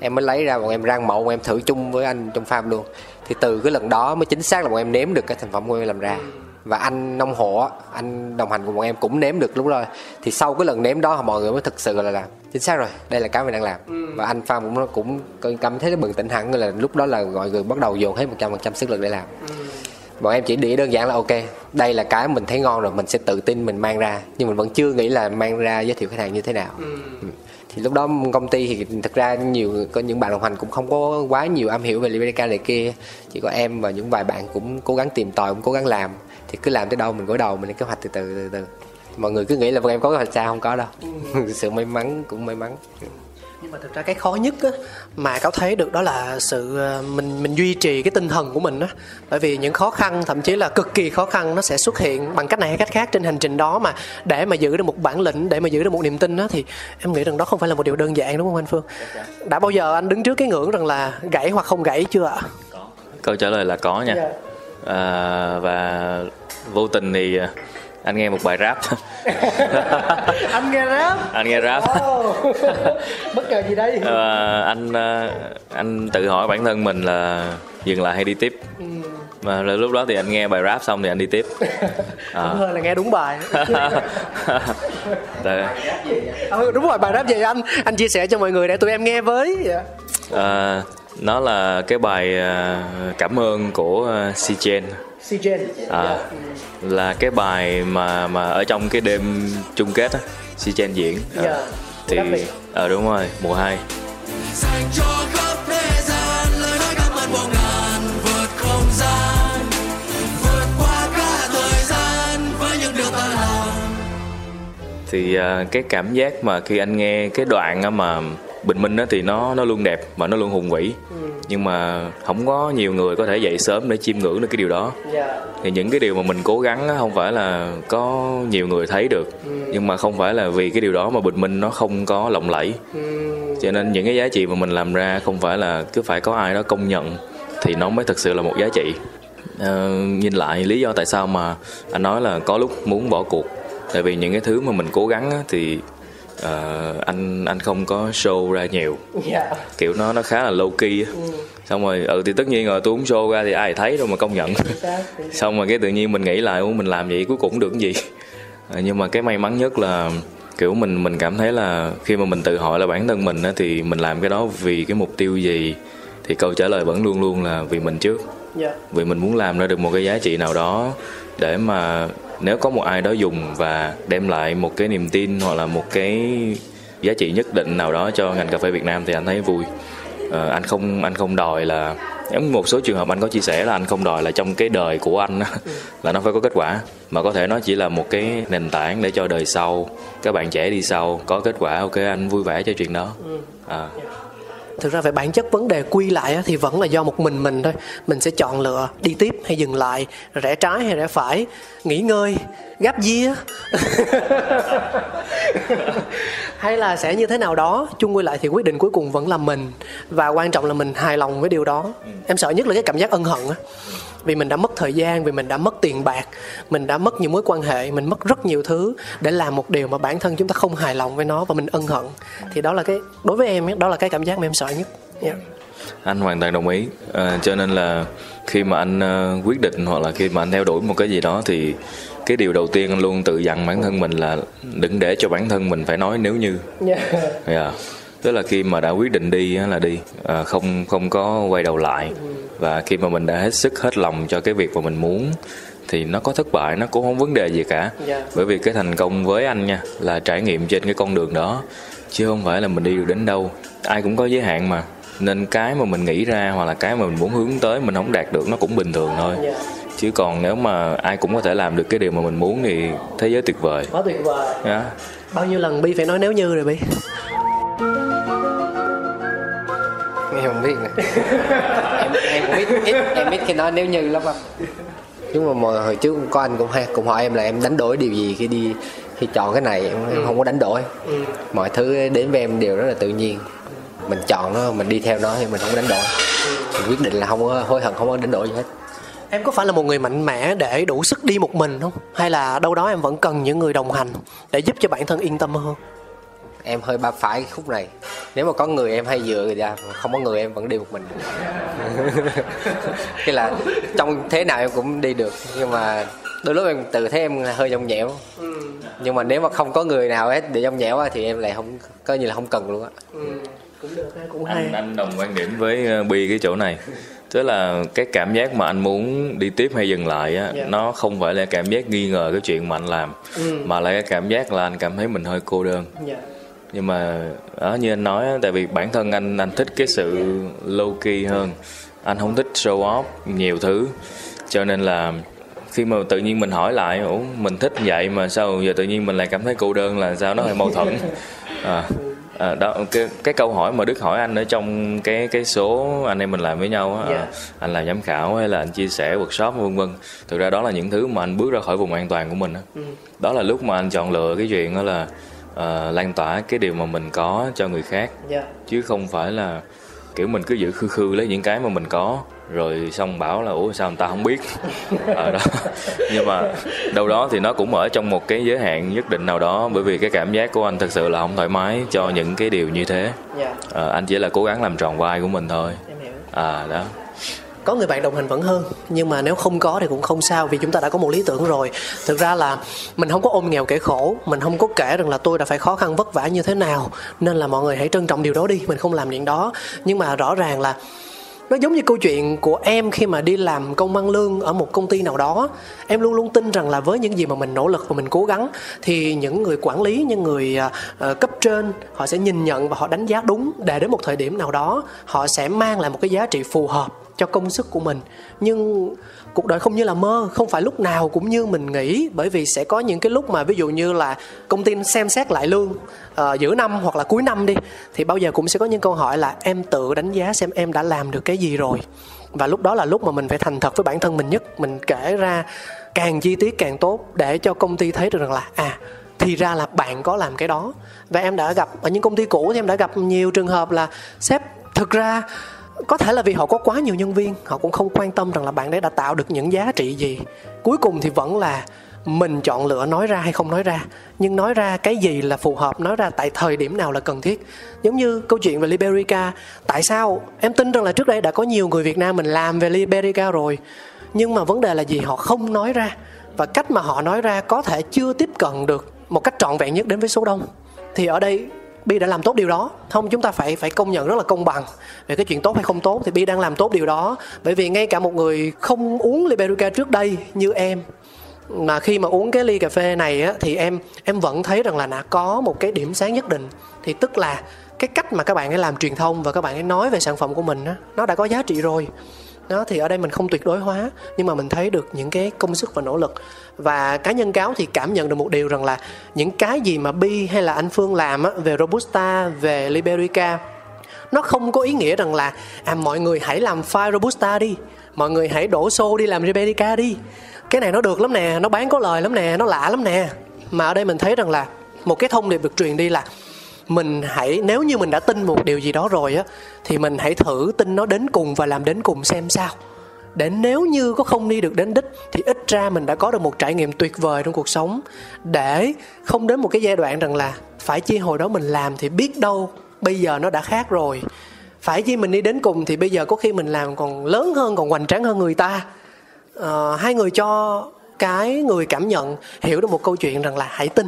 Em mới lấy ra, bọn em rang mẫu bọn em thử chung với anh trong farm luôn. Thì từ cái lần đó mới chính xác là bọn em nếm được cái thành phẩm của em làm ra. Và anh nông hộ anh đồng hành cùng bọn em cũng nếm được lúc rồi thì sau cái lần nếm đó, mọi người mới thực sự là làm chính xác rồi, đây là cái mình đang làm. Và anh farm cũng cũng cảm thấy nó bừng tỉnh hẳn là lúc đó là mọi người bắt đầu dồn hết một trăm phần trăm sức lực để làm bọn em chỉ nghĩ đơn giản là ok. Đây là cái mình thấy ngon rồi mình sẽ tự tin mình mang ra. Nhưng mình vẫn chưa nghĩ là mang ra giới thiệu khách hàng như thế nào. Ừ. thì lúc đó công ty thì thực ra nhiều có những bạn đồng hành cũng không có quá nhiều am hiểu về Liberica này kia. Chỉ có em và những vài bạn cũng cố gắng tìm tòi cũng cố gắng làm. Thì cứ làm tới đâu mình gối đầu mình lên kế hoạch từ từ từ từ mọi người cứ nghĩ là bọn em có kế hoạch sao không có đâu. Ừ. sự may mắn cũng may mắn nhưng mà thực ra cái khó nhất á, mà cáo thấy được đó là sự ờ, mình mình duy trì cái tinh thần của mình á bởi vì những khó khăn thậm chí là cực kỳ khó khăn nó sẽ xuất hiện bằng cách này hay cách khác trên hành trình đó mà để mà giữ được một bản lĩnh để mà giữ được một niềm tin đó thì em nghĩ rằng đó không phải là một điều đơn giản đúng không anh Phương đã bao giờ anh đứng trước cái ngưỡng rằng là gãy hoặc không gãy chưa ạ câu trả lời là có nha. Dạ. à, và vô tình thì anh nghe một bài rap. Anh nghe rap? Anh nghe rap. Bất ngờ gì đây? À, anh ờ, anh tự hỏi bản thân mình là dừng lại hay đi tiếp. Ừ. mà lúc đó thì anh nghe bài rap xong thì anh đi tiếp. À. cũng hơn là nghe đúng bài. Ừ, đúng rồi bài rap gì anh? Anh chia sẻ cho mọi người để tụi em nghe với. À, nó là cái bài cảm ơn của Si Chen Sigen à, yeah. là cái bài mà mà ở trong cái đêm chung kết á Sigen diễn à, yeah. thì ờ à, đúng rồi mùa 2 dành cho khắp thế gian lời nói cảm ơn một ngàn vượt không gian vượt qua cả thời gian với những điều ta làm thì uh, cái cảm giác mà khi anh nghe cái đoạn á mà bình minh á thì nó nó luôn đẹp và nó luôn hùng vĩ ừ nhưng mà không có nhiều người có thể dậy sớm để chiêm ngưỡng được cái điều đó yeah. Dạ. thì những cái điều mà mình cố gắng không phải là có nhiều người thấy được ừ. nhưng mà không phải là vì cái điều đó mà bình minh nó không có lộng lẫy ừ. cho nên những cái giá trị mà mình làm ra không phải là cứ phải có ai đó công nhận thì nó mới thực sự là một giá trị à, nhìn lại lý do tại sao mà anh nói là có lúc muốn bỏ cuộc tại vì những cái thứ mà mình cố gắng á, thì uh, anh anh không có show ra nhiều yeah. Dạ. kiểu nó nó khá là low key ừ. xong rồi ừ thì tất nhiên rồi tôi không show ra thì ai thấy đâu mà công nhận xong rồi cái tự nhiên mình nghĩ lại mình làm vậy cuối cùng được cái gì à, nhưng mà cái may mắn nhất là kiểu mình mình cảm thấy là khi mà mình tự hỏi là bản thân mình á, thì mình làm cái đó vì cái mục tiêu gì thì câu trả lời vẫn luôn luôn là vì mình trước yeah. Dạ. vì mình muốn làm ra được một cái giá trị nào đó để mà nếu có một ai đó dùng và đem lại một cái niềm tin hoặc là một cái giá trị nhất định nào đó cho ngành cà phê Việt Nam thì anh thấy vui. À, anh không anh không đòi là một số trường hợp anh có chia sẻ là anh không đòi là trong cái đời của anh là nó phải có kết quả. Mà có thể nó chỉ là một cái nền tảng để cho đời sau các bạn trẻ đi sau có kết quả ok anh vui vẻ cho chuyện đó. À thực ra về bản chất vấn đề quy lại thì vẫn là do một mình mình thôi. Mình sẽ chọn lựa đi tiếp hay dừng lại rẽ trái hay rẽ phải nghỉ ngơi gap year hay là sẽ như thế nào đó chung quy lại thì quyết định cuối cùng vẫn là mình. Và quan trọng là mình hài lòng với điều đó. Em sợ nhất là cái cảm giác ân hận á vì mình đã mất thời gian vì mình đã mất tiền bạc mình đã mất những mối quan hệ mình mất rất nhiều thứ để làm một điều mà bản thân chúng ta không hài lòng với nó và mình ân hận thì đó là cái đối với em đó là cái cảm giác mà em sợ nhất yeah. anh hoàn toàn đồng ý à, cho nên là khi mà anh uh, quyết định hoặc là khi mà anh theo đuổi một cái gì đó thì cái điều đầu tiên anh luôn tự dặn bản thân mình là đừng để cho bản thân mình phải nói nếu như yeah. Yeah. Tức là khi mà đã quyết định đi là đi à, không không có quay đầu lại. Và khi mà mình đã hết sức hết lòng cho cái việc mà mình muốn thì nó có thất bại nó cũng không vấn đề gì cả. Yeah. bởi vì cái thành công với anh nha là trải nghiệm trên cái con đường đó. Chứ không phải là mình đi được đến đâu. Ai cũng có giới hạn mà. Nên cái mà mình nghĩ ra hoặc là cái mà mình muốn hướng tới mình không đạt được nó cũng bình thường thôi. Yeah chứ còn nếu mà ai cũng có thể làm được cái điều mà mình muốn thì thế giới tuyệt vời. Quá tuyệt vời. Yeah. Dạ. bao nhiêu lần bi phải nói nếu như rồi bi em không biết nè em, em cũng biết ít em biết khi nói nếu như lắm không nhưng mà mọi hồi trước có anh cũng hay cũng hỏi em là em đánh đổi điều gì khi đi khi chọn cái này em, ừ. em không có đánh đổi. Ừ. mọi thứ đến với em đều rất là tự nhiên. Mình chọn nó mình đi theo nó thì mình không có đánh đổi. Mình quyết định là không có hối hận không có đánh đổi gì hết. Em có phải là một người mạnh mẽ để đủ sức đi một mình không? Hay là đâu đó em vẫn cần những người đồng hành để giúp cho bản thân yên tâm hơn em hơi ba phải khúc này nếu mà có người em hay dựa người ra không có người em vẫn đi một mình cái là trong thế nào em cũng đi được nhưng mà đôi lúc em tự thấy em hơi nhông nhẽo ừ. nhưng mà nếu mà không có người nào hết để nhông nhẽo thì em lại không coi như là không cần luôn á ừ. cũng được cũng hay anh, anh đồng quan điểm với ờ, bi cái chỗ này tức là cái cảm giác mà anh muốn đi tiếp hay dừng lại á yeah. Dạ. nó không phải là cảm giác nghi ngờ cái chuyện mà anh làm ừ. mà là cái cảm giác là anh cảm thấy mình hơi cô đơn yeah. Nhưng mà đó như anh nói tại vì bản thân anh anh thích cái sự low key hơn anh không thích show off nhiều thứ cho nên là khi mà tự nhiên mình hỏi lại ủa mình thích vậy mà sao giờ tự nhiên mình lại cảm thấy cô đơn là sao nó hơi mâu thuẫn à, à, đó cái cái câu hỏi mà đức hỏi anh ở trong cái cái số anh em mình làm với nhau á yeah. à, dạ. anh làm giám khảo hay là anh chia sẻ workshop vân vân thực ra đó là những thứ mà anh bước ra khỏi vùng an toàn của mình đó, ừ. đó là lúc mà anh chọn lựa cái chuyện đó là uh, lan tỏa cái điều mà mình có cho người khác. Yeah. Dạ. chứ không phải là kiểu mình cứ giữ khư khư lấy những cái mà mình có rồi xong bảo là ủa sao người ta không biết? Ở đó. Nhưng mà đâu đó thì nó cũng ở trong một cái giới hạn nhất định nào đó bởi vì cái cảm giác của anh thật sự là không thoải mái cho những cái điều như thế. À, anh chỉ là cố gắng làm tròn vai của mình thôi. À đó có người bạn đồng hành vẫn hơn nhưng mà nếu không có thì cũng không sao vì chúng ta đã có một lý tưởng rồi. Thực ra là mình không có ôm nghèo kể khổ mình không có kể rằng là tôi đã phải khó khăn vất vả như thế nào nên là mọi người hãy trân trọng điều đó đi mình không làm chuyện đó. Nhưng mà rõ ràng là nó giống như câu chuyện của em khi mà đi làm công ăn lương ở một công ty nào đó. Em luôn luôn tin rằng là với những gì mà mình nỗ lực và mình cố gắng thì những người quản lý những người uh, cấp trên họ sẽ nhìn nhận và họ đánh giá đúng để đến một thời điểm nào đó họ sẽ mang lại một cái giá trị phù hợp cho công sức của mình. Nhưng cuộc đời không như là mơ không phải lúc nào cũng như mình nghĩ bởi vì sẽ có những cái lúc mà ví dụ như là công ty xem xét lại lương uh, giữa năm hoặc là cuối năm đi thì bao giờ cũng sẽ có những câu hỏi là em tự đánh giá xem em đã làm được cái gì rồi? Và lúc đó là lúc mà mình phải thành thật với bản thân mình nhất mình kể ra càng chi tiết càng tốt để cho công ty thấy được rằng là à thì ra là bạn có làm cái đó. Và em đã gặp ở những công ty cũ thì em đã gặp nhiều trường hợp là sếp thực ra có thể là vì họ có quá nhiều nhân viên, họ cũng không quan tâm rằng là bạn đấy đã tạo được những giá trị gì. Cuối cùng thì vẫn là mình chọn lựa nói ra hay không nói ra. Nhưng nói ra cái gì là phù hợp, nói ra tại thời điểm nào là cần thiết. Giống như câu chuyện về Liberica, tại sao em tin rằng là trước đây đã có nhiều người Việt Nam mình làm về Liberica rồi, nhưng mà vấn đề là gì? Họ không nói ra. Và cách mà họ nói ra có thể chưa tiếp cận được một cách trọn vẹn nhất đến với số đông. Thì ở đây Bi đã làm tốt điều đó. Không chúng ta phải phải công nhận rất là công bằng về cái chuyện tốt hay không tốt. Thì Bi đang làm tốt điều đó. Bởi vì ngay cả một người không uống Liberica trước đây như em mà khi mà uống cái ly cà phê này á, thì em em vẫn thấy rằng là đã có một cái điểm sáng nhất định. Thì tức là cái cách mà các bạn ấy làm truyền thông và các bạn ấy nói về sản phẩm của mình á, nó đã có giá trị rồi đó thì ở đây mình không tuyệt đối hóa nhưng mà mình thấy được những cái công sức và nỗ lực. Và cá nhân cáo thì cảm nhận được một điều rằng là những cái gì mà bi hay là anh phương làm á, về robusta về liberica nó không có ý nghĩa rằng là à mọi người hãy làm file robusta đi mọi người hãy đổ xô đi làm liberica đi. Cái này nó được lắm nè nó bán có lời lắm nè nó lạ lắm nè. Mà ở đây mình thấy rằng là một cái thông điệp được truyền đi là mình hãy nếu như mình đã tin một điều gì đó rồi á thì mình hãy thử tin nó đến cùng và làm đến cùng xem sao. Để nếu như có không đi được đến đích thì ít ra mình đã có được một trải nghiệm tuyệt vời trong cuộc sống. Để không đến một cái giai đoạn rằng là phải chi hồi đó mình làm thì biết đâu bây giờ nó đã khác rồi. Phải chi mình đi đến cùng thì bây giờ có khi mình làm còn lớn hơn còn hoành tráng hơn người ta. À, hai người cho cái người cảm nhận hiểu được một câu chuyện rằng là hãy tin.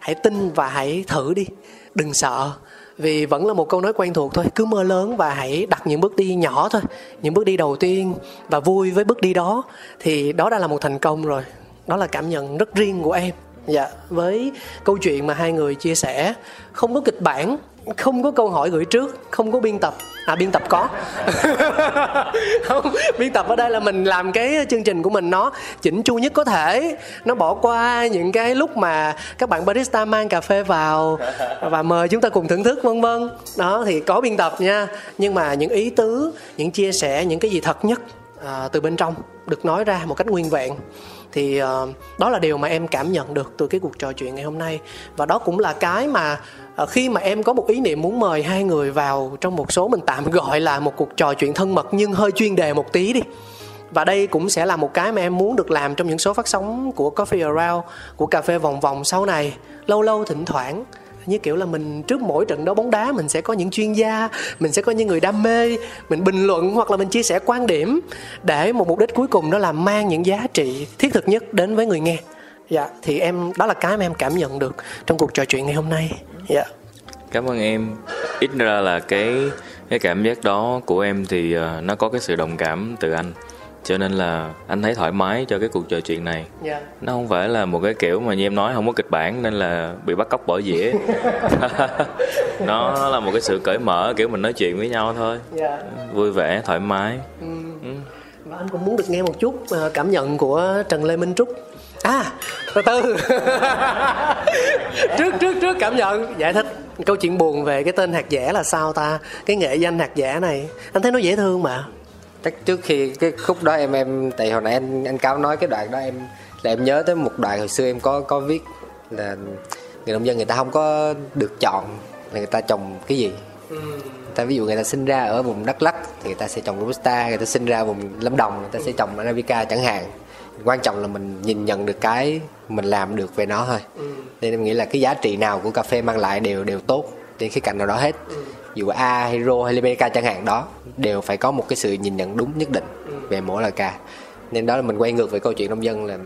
Hãy tin và hãy thử đi đừng sợ, vì vẫn là một câu nói quen thuộc thôi. Cứ mơ lớn và hãy đặt những bước đi nhỏ thôi, những bước đi đầu tiên và vui với bước đi đó. Thì đó đã là một thành công rồi. Đó là cảm nhận rất riêng của em. Dạ với câu chuyện mà hai người chia sẻ, không có kịch bản không có câu hỏi gửi trước không có biên tập. À biên tập có. Không biên tập ở đây là mình làm cái chương trình của mình. Nó chỉnh chu nhất có thể. Nó bỏ qua những cái lúc mà các bạn barista mang cà phê vào và mời chúng ta cùng thưởng thức vân vân. Đó thì có biên tập nha. Nhưng mà những ý tứ những chia sẻ những cái gì thật nhất à, từ bên trong được nói ra một cách nguyên vẹn. Thì uh, đó là điều mà em cảm nhận được từ cái cuộc trò chuyện ngày hôm nay. Và đó cũng là cái mà Ờ, khi mà em có một ý niệm muốn mời hai người vào trong một số mình tạm gọi là một cuộc trò chuyện thân mật nhưng hơi chuyên đề một tí đi. Và đây cũng sẽ là một cái mà em muốn được làm trong những số phát sóng của Coffee Around, của cà phê vòng vòng sau này. Lâu lâu thỉnh thoảng, như kiểu là mình trước mỗi trận đấu bóng đá mình sẽ có những chuyên gia, mình sẽ có những người đam mê, mình bình luận hoặc là mình chia sẻ quan điểm để một mục đích cuối cùng đó là mang những giá trị thiết thực nhất đến với người nghe dạ thì em đó là cái mà em cảm nhận được trong cuộc trò chuyện ngày hôm nay dạ cảm ơn em ít ra là cái cái cảm giác đó của em thì uh, nó có cái sự đồng cảm từ anh cho nên là anh thấy thoải mái cho cái cuộc trò chuyện này yeah. Dạ. nó không phải là một cái kiểu mà như em nói không có kịch bản nên là bị bắt cóc bỏ dĩa nó là một cái sự cởi mở kiểu mình nói chuyện với nhau thôi yeah. Dạ. vui vẻ thoải mái ừ. Ừ. và anh cũng muốn được nghe một chút ờ, cảm nhận của trần lê minh trúc à từ từ. Trước trước trước cảm nhận, giải thích câu chuyện buồn về cái tên hạt dẻ là sao ta? Cái nghệ danh hạt dẻ này, anh thấy nó dễ thương mà. Chắc trước khi cái khúc đó em em, tại hồi nãy anh anh cáo nói cái đoạn đó em, là em nhớ tới một đoạn hồi xưa em có có viết là người nông dân người ta không có được chọn là người ta trồng cái gì. Ừ. người ta ví dụ người ta sinh ra ở vùng đắk lắc thì người ta sẽ trồng robusta, người ta sinh ra vùng lâm đồng, người ta sẽ trồng arabica chẳng hạn quan trọng là mình nhìn nhận được cái mình làm được về nó thôi. Ừ. nên em nghĩ là cái giá trị nào của cà phê mang lại đều đều tốt trên khía cạnh nào đó hết. Ừ. Dù A hay Rô hay Liberca chẳng hạn đó đều phải có một cái sự nhìn nhận đúng nhất định về mỗi lời ca nên đó là mình quay ngược về câu chuyện nông dân là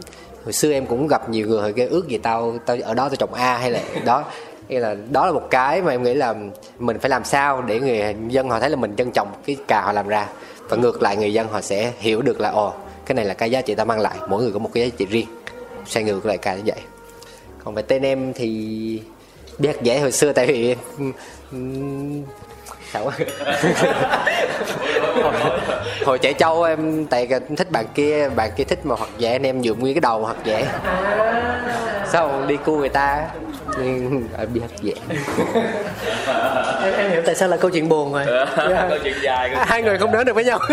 hồi xưa em cũng gặp nhiều người cái ước gì tao tao ở đó tao trồng A hay là đó. Hay là đó là một cái mà em nghĩ là mình phải làm sao để người dân họ thấy là mình trân trọng cái cà họ làm ra. Và ngược lại người dân họ sẽ hiểu được là ồ cái này là cái giá trị ta mang lại mỗi người có một cái giá trị riêng. Xoay ngược lại ca như vậy. Còn về tên em thì biết dễ hồi xưa tại vì sao hồi trẻ trâu em tại thích bạn kia bạn kia thích mà hoặc vẽ anh em dùng nguyên cái đầu hoặc vẽ sao đi cua người ta ở biết vẽ em, em hiểu tại sao là câu chuyện buồn rồi. Câu chuyện dài. Hai người không đến được với nhau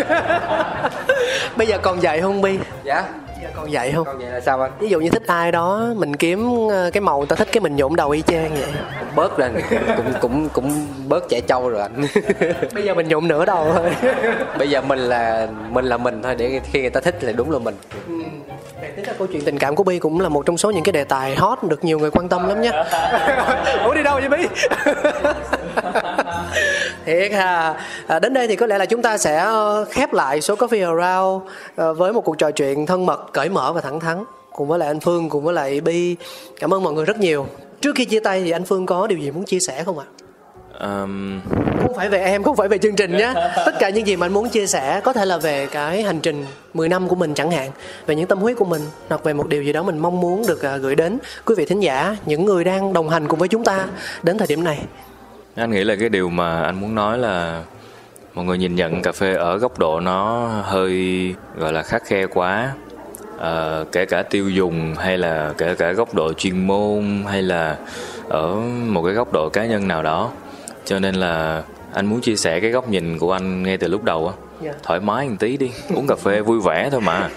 bây giờ còn dạy không bi? Dạ. Còn vậy không? Còn vậy là sao anh? Ví dụ như thích ai đó mình kiếm ờ, cái màu ta thích cái mình nhuộm đầu y chang vậy. Bớt lên cũng cũng cũng bớt trẻ trâu rồi anh. Bây giờ mình nhuộm nửa đầu thôi bây giờ mình là mình là mình thôi để khi người ta thích là đúng là mình. Ừ. Tính ra câu chuyện tình cảm của Bi cũng là một trong số những cái đề tài hot được nhiều người quan tâm lắm nhé Ủa đi đâu vậy Bi? Thiệt ha à, Đến đây thì có lẽ là chúng ta sẽ ờ, khép lại số Coffee Around ờ, với một cuộc trò chuyện thân mật, cởi mở và thẳng thắn cùng với lại anh Phương, cùng với lại Bi Cảm ơn mọi người rất nhiều. Trước khi chia tay thì anh Phương có điều gì muốn chia sẻ không ạ? Um... không phải về em không phải về chương trình nhé tất cả những gì mà anh muốn chia sẻ có thể là về cái hành trình 10 năm của mình chẳng hạn về những tâm huyết của mình hoặc về một điều gì đó mình mong muốn được à, gửi đến quý vị thính giả những người đang đồng hành cùng với chúng ta đến thời điểm này anh nghĩ là cái điều mà anh muốn nói là mọi người nhìn nhận cà phê ở góc độ nó hơi gọi là khắc khe quá à, kể cả tiêu dùng hay là kể cả góc độ chuyên môn hay là ở một cái góc độ cá nhân nào đó cho nên là anh muốn chia sẻ cái góc nhìn của anh ngay từ lúc đầu á yeah. Dạ. thoải mái một tí đi uống cà phê vui vẻ thôi mà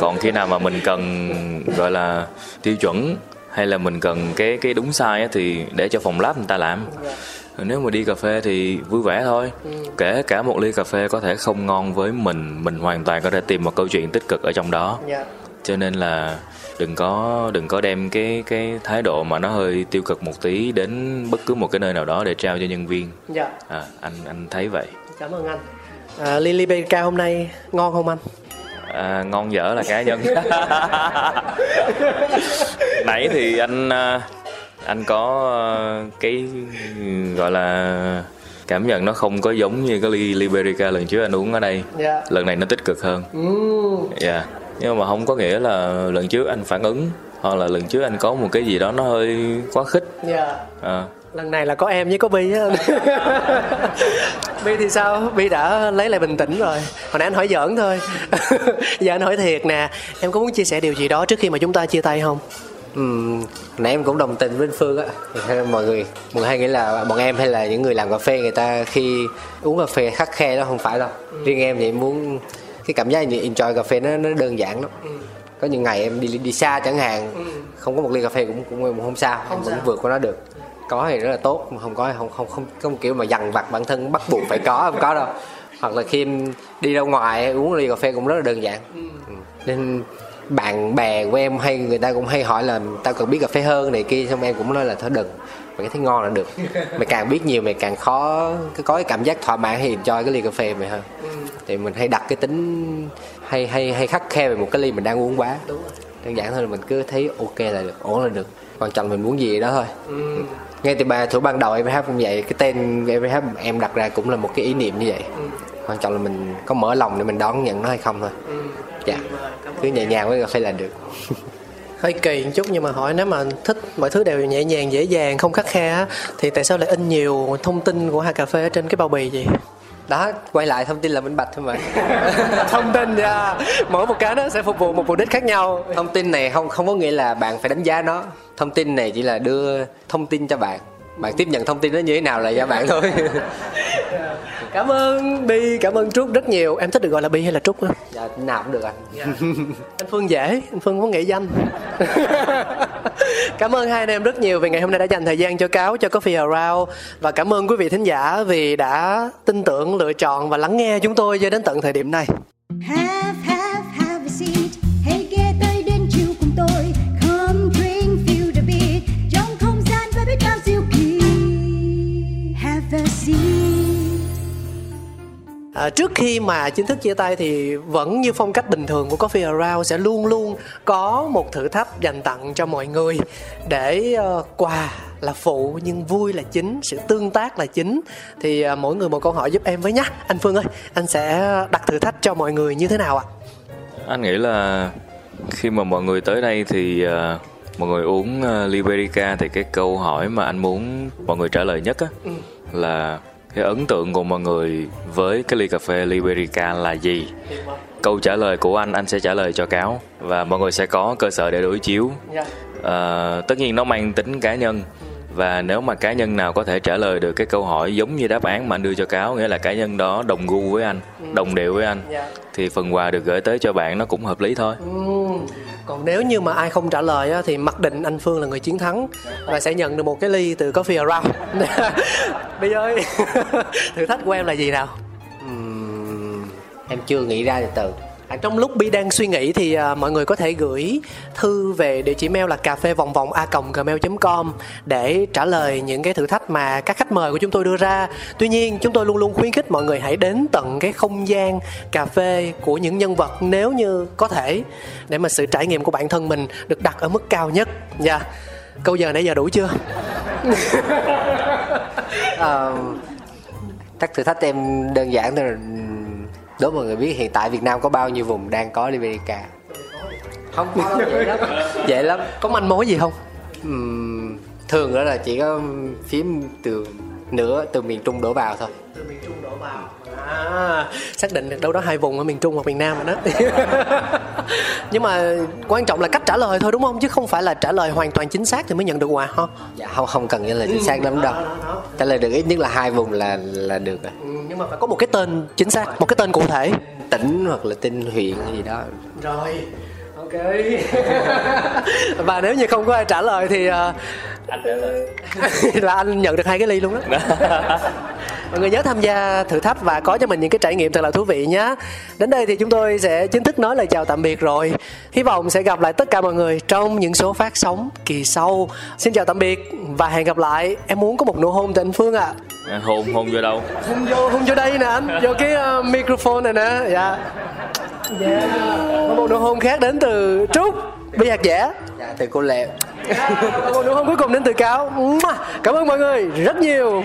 còn khi nào mà mình cần gọi là tiêu chuẩn hay là mình cần cái cái đúng sai á thì để cho phòng lab người ta làm yeah. Nếu mà đi cà phê thì vui vẻ thôi. Kể cả một ly cà phê có thể không ngon với mình mình hoàn toàn có thể tìm một câu chuyện tích cực ở trong đó. Dạ. Cho nên là đừng có đừng có đem cái cái thái độ mà nó hơi tiêu cực một tí đến bất cứ một cái nơi nào đó để trao cho nhân viên. Dạ. À, anh anh thấy vậy. Cảm ơn anh. À, ly Liberica hôm nay ngon không anh? À, ngon dở là cá nhân. Nãy thì anh à, anh có à, cái gọi là cảm nhận nó không có giống như cái ly Liberica lần trước anh uống ở đây? Dạ. Lần này nó tích cực hơn. Ừm, dạ. Nhưng mà không có nghĩa là lần trước anh phản ứng hoặc là lần trước anh có một cái gì đó nó hơi quá khích. Dạ. À, lần này là có em với có bi á. Bi thì sao? Bi đã lấy lại bình tĩnh rồi. Hồi nãy anh hỏi giỡn thôi. Giờ anh hỏi thiệt nè. Em có muốn chia sẻ điều gì đó trước khi mà chúng ta chia tay không Nãy em cũng đồng tình với anh Phương á. Mọi người mọi người hay nghĩ là bọn em hay là những người làm cà phê người ta khi uống cà phê khắc khe đó không phải đâu. Riêng em thì em muốn cái cảm giác như enjoy cà phê nó nó đơn giản lắm. Có những ngày em đi đi xa chẳng hạn không có một ly cà phê cũng cũng, cũng không sao em vẫn vượt qua nó được. Có thì rất là tốt mà không có thì không không không có một kiểu mà dằn vặt bản thân bắt buộc phải có không có đâu. Hoặc là khi em đi ra ngoài uống ly cà phê cũng rất là đơn giản. Ừ. nên bạn bè của em hay người ta cũng hay hỏi là tao cần biết cà phê hơn này kia xong em cũng nói là thôi đừng. Mày thấy ngon là được. Mày càng biết nhiều mày càng khó cái có cái cảm giác thỏa mãn hay enjoy cái ly cà phê mày hơn thì mình hay đặt cái tính hay hay hay khắc khe về một cái ly mình đang uống quá. Đơn giản thôi là mình cứ thấy ok là được ổn là được. Quan trọng mình muốn gì đó thôi. Ngay từ ba thủ ban đầu em hát cũng vậy cái tên em hát em đặt ra cũng là một cái ý niệm như vậy. Quan trọng là mình có mở lòng để mình đón nhận nó hay không thôi dạ. Cứ nhẹ nhàng với cà phê là được. Hơi kỳ một chút nhưng mà hỏi nếu mà thích mọi thứ đều nhẹ nhàng dễ dàng không khắc khe á thì tại sao lại in nhiều thông tin của hai cà phê ở trên cái bao bì vậy? Đó quay lại thông tin là minh bạch thôi mà. Thông tin nha mỗi một cái nó sẽ phục vụ một mục đích khác nhau. Thông tin này không không có nghĩa là bạn phải đánh giá nó. Thông tin này chỉ là đưa thông tin cho bạn. Bạn tiếp nhận thông tin nó như thế nào là do bạn thôi cảm ơn bi cảm ơn trúc rất nhiều. Em thích được gọi là bi hay là trúc á? Dạ nào cũng được anh anh phương dễ anh phương có nghệ danh. Cảm ơn hai anh em rất nhiều vì ngày hôm nay đã dành thời gian cho cáo cho coffee around. Và cảm ơn quý vị thính giả vì đã tin tưởng lựa chọn và lắng nghe chúng tôi cho đến tận thời điểm này. Have, À, trước khi mà chính thức chia tay thì vẫn như phong cách bình thường của Coffee Around sẽ luôn luôn có một thử thách dành tặng cho mọi người để ờ, quà là phụ nhưng vui là chính sự tương tác là chính. Thì ờ, mỗi người một câu hỏi giúp em với nhá. Anh Phương ơi anh sẽ đặt thử thách cho mọi người như thế nào ạ? Anh nghĩ là khi mà mọi người tới đây thì à, mọi người uống uh, Liberica thì cái câu hỏi mà anh muốn mọi người trả lời nhất á là cái ấn tượng của mọi người với cái ly cà phê Liberica là gì? Câu trả lời của anh anh sẽ trả lời cho cáo. Và mọi người sẽ có cơ sở để đối chiếu. Ờ, tất nhiên nó mang tính cá nhân. Và nếu mà cá nhân nào có thể trả lời được cái câu hỏi giống như đáp án mà anh đưa cho cáo nghĩa là cá nhân đó đồng gu với anh đồng điệu với anh Dạ. thì phần quà được gửi tới cho bạn nó cũng hợp lý thôi. Ừm, còn nếu như mà ai không trả lời á, thì mặc định anh Phương là người chiến thắng và sẽ nhận được một cái ly từ Coffee Around. Bây giờ thử thách của em là gì nào? Uhm, em chưa nghĩ ra từ từ. À, trong lúc Bi đang suy nghĩ thì à, mọi người có thể gửi thư về địa chỉ mail là cà phê vòng vòng a gmail.com để trả lời những cái thử thách mà các khách mời của chúng tôi đưa ra. Tuy nhiên chúng tôi luôn luôn khuyến khích mọi người hãy đến tận cái không gian cà phê của những nhân vật nếu như có thể để mà sự trải nghiệm của bản thân mình được đặt ở mức cao nhất. Dạ. Câu giờ nãy giờ đủ chưa? Ờ, à, chắc thử thách em đơn giản thôi đố mọi người biết hiện tại Việt Nam có bao nhiêu vùng đang có Liberica không có dễ lắm dễ lắm Có manh mối gì không? Ừm, thường đó là chỉ có phím từ nửa từ miền Trung đổ vào thôi Từ miền Trung đổ vào. À, xác định được đâu đó hai vùng ở miền Trung hoặc miền Nam rồi đó. Nhưng mà quan trọng là cách trả lời thôi đúng không? Chứ không phải là trả lời hoàn toàn chính xác thì mới nhận được quà ha. dạ không không cần trả lời chính xác lắm đâu trả lời được ít nhất là hai vùng là là được rồi Ừ, nhưng mà phải có một cái tên chính xác, một cái tên cụ thể. tỉnh hoặc là tên huyện gì đó Rồi. Ok. Và nếu như không có ai trả lời thì à, anh trả lời là anh nhận được hai cái ly luôn đó mọi người nhớ tham gia thử thách và có cho mình những cái trải nghiệm thật là thú vị nhé đến đây thì chúng tôi sẽ chính thức nói lời chào tạm biệt rồi. Hy vọng sẽ gặp lại tất cả mọi người trong những số phát sóng kỳ sau. Xin chào tạm biệt và hẹn gặp lại. Em muốn có một nụ hôn từ anh phương ạ. À, hôn hôn vô đâu? Hôn vô hôn vô đây nè anh. Vô cái uh, microphone này nè. Dạ. Yeah. Có một nụ hôn khác đến từ trúc. Bi hạt dẻ. Dạ từ cô lệ. Một nụ hôn cuối cùng đến từ cáo cảm ơn mọi người rất nhiều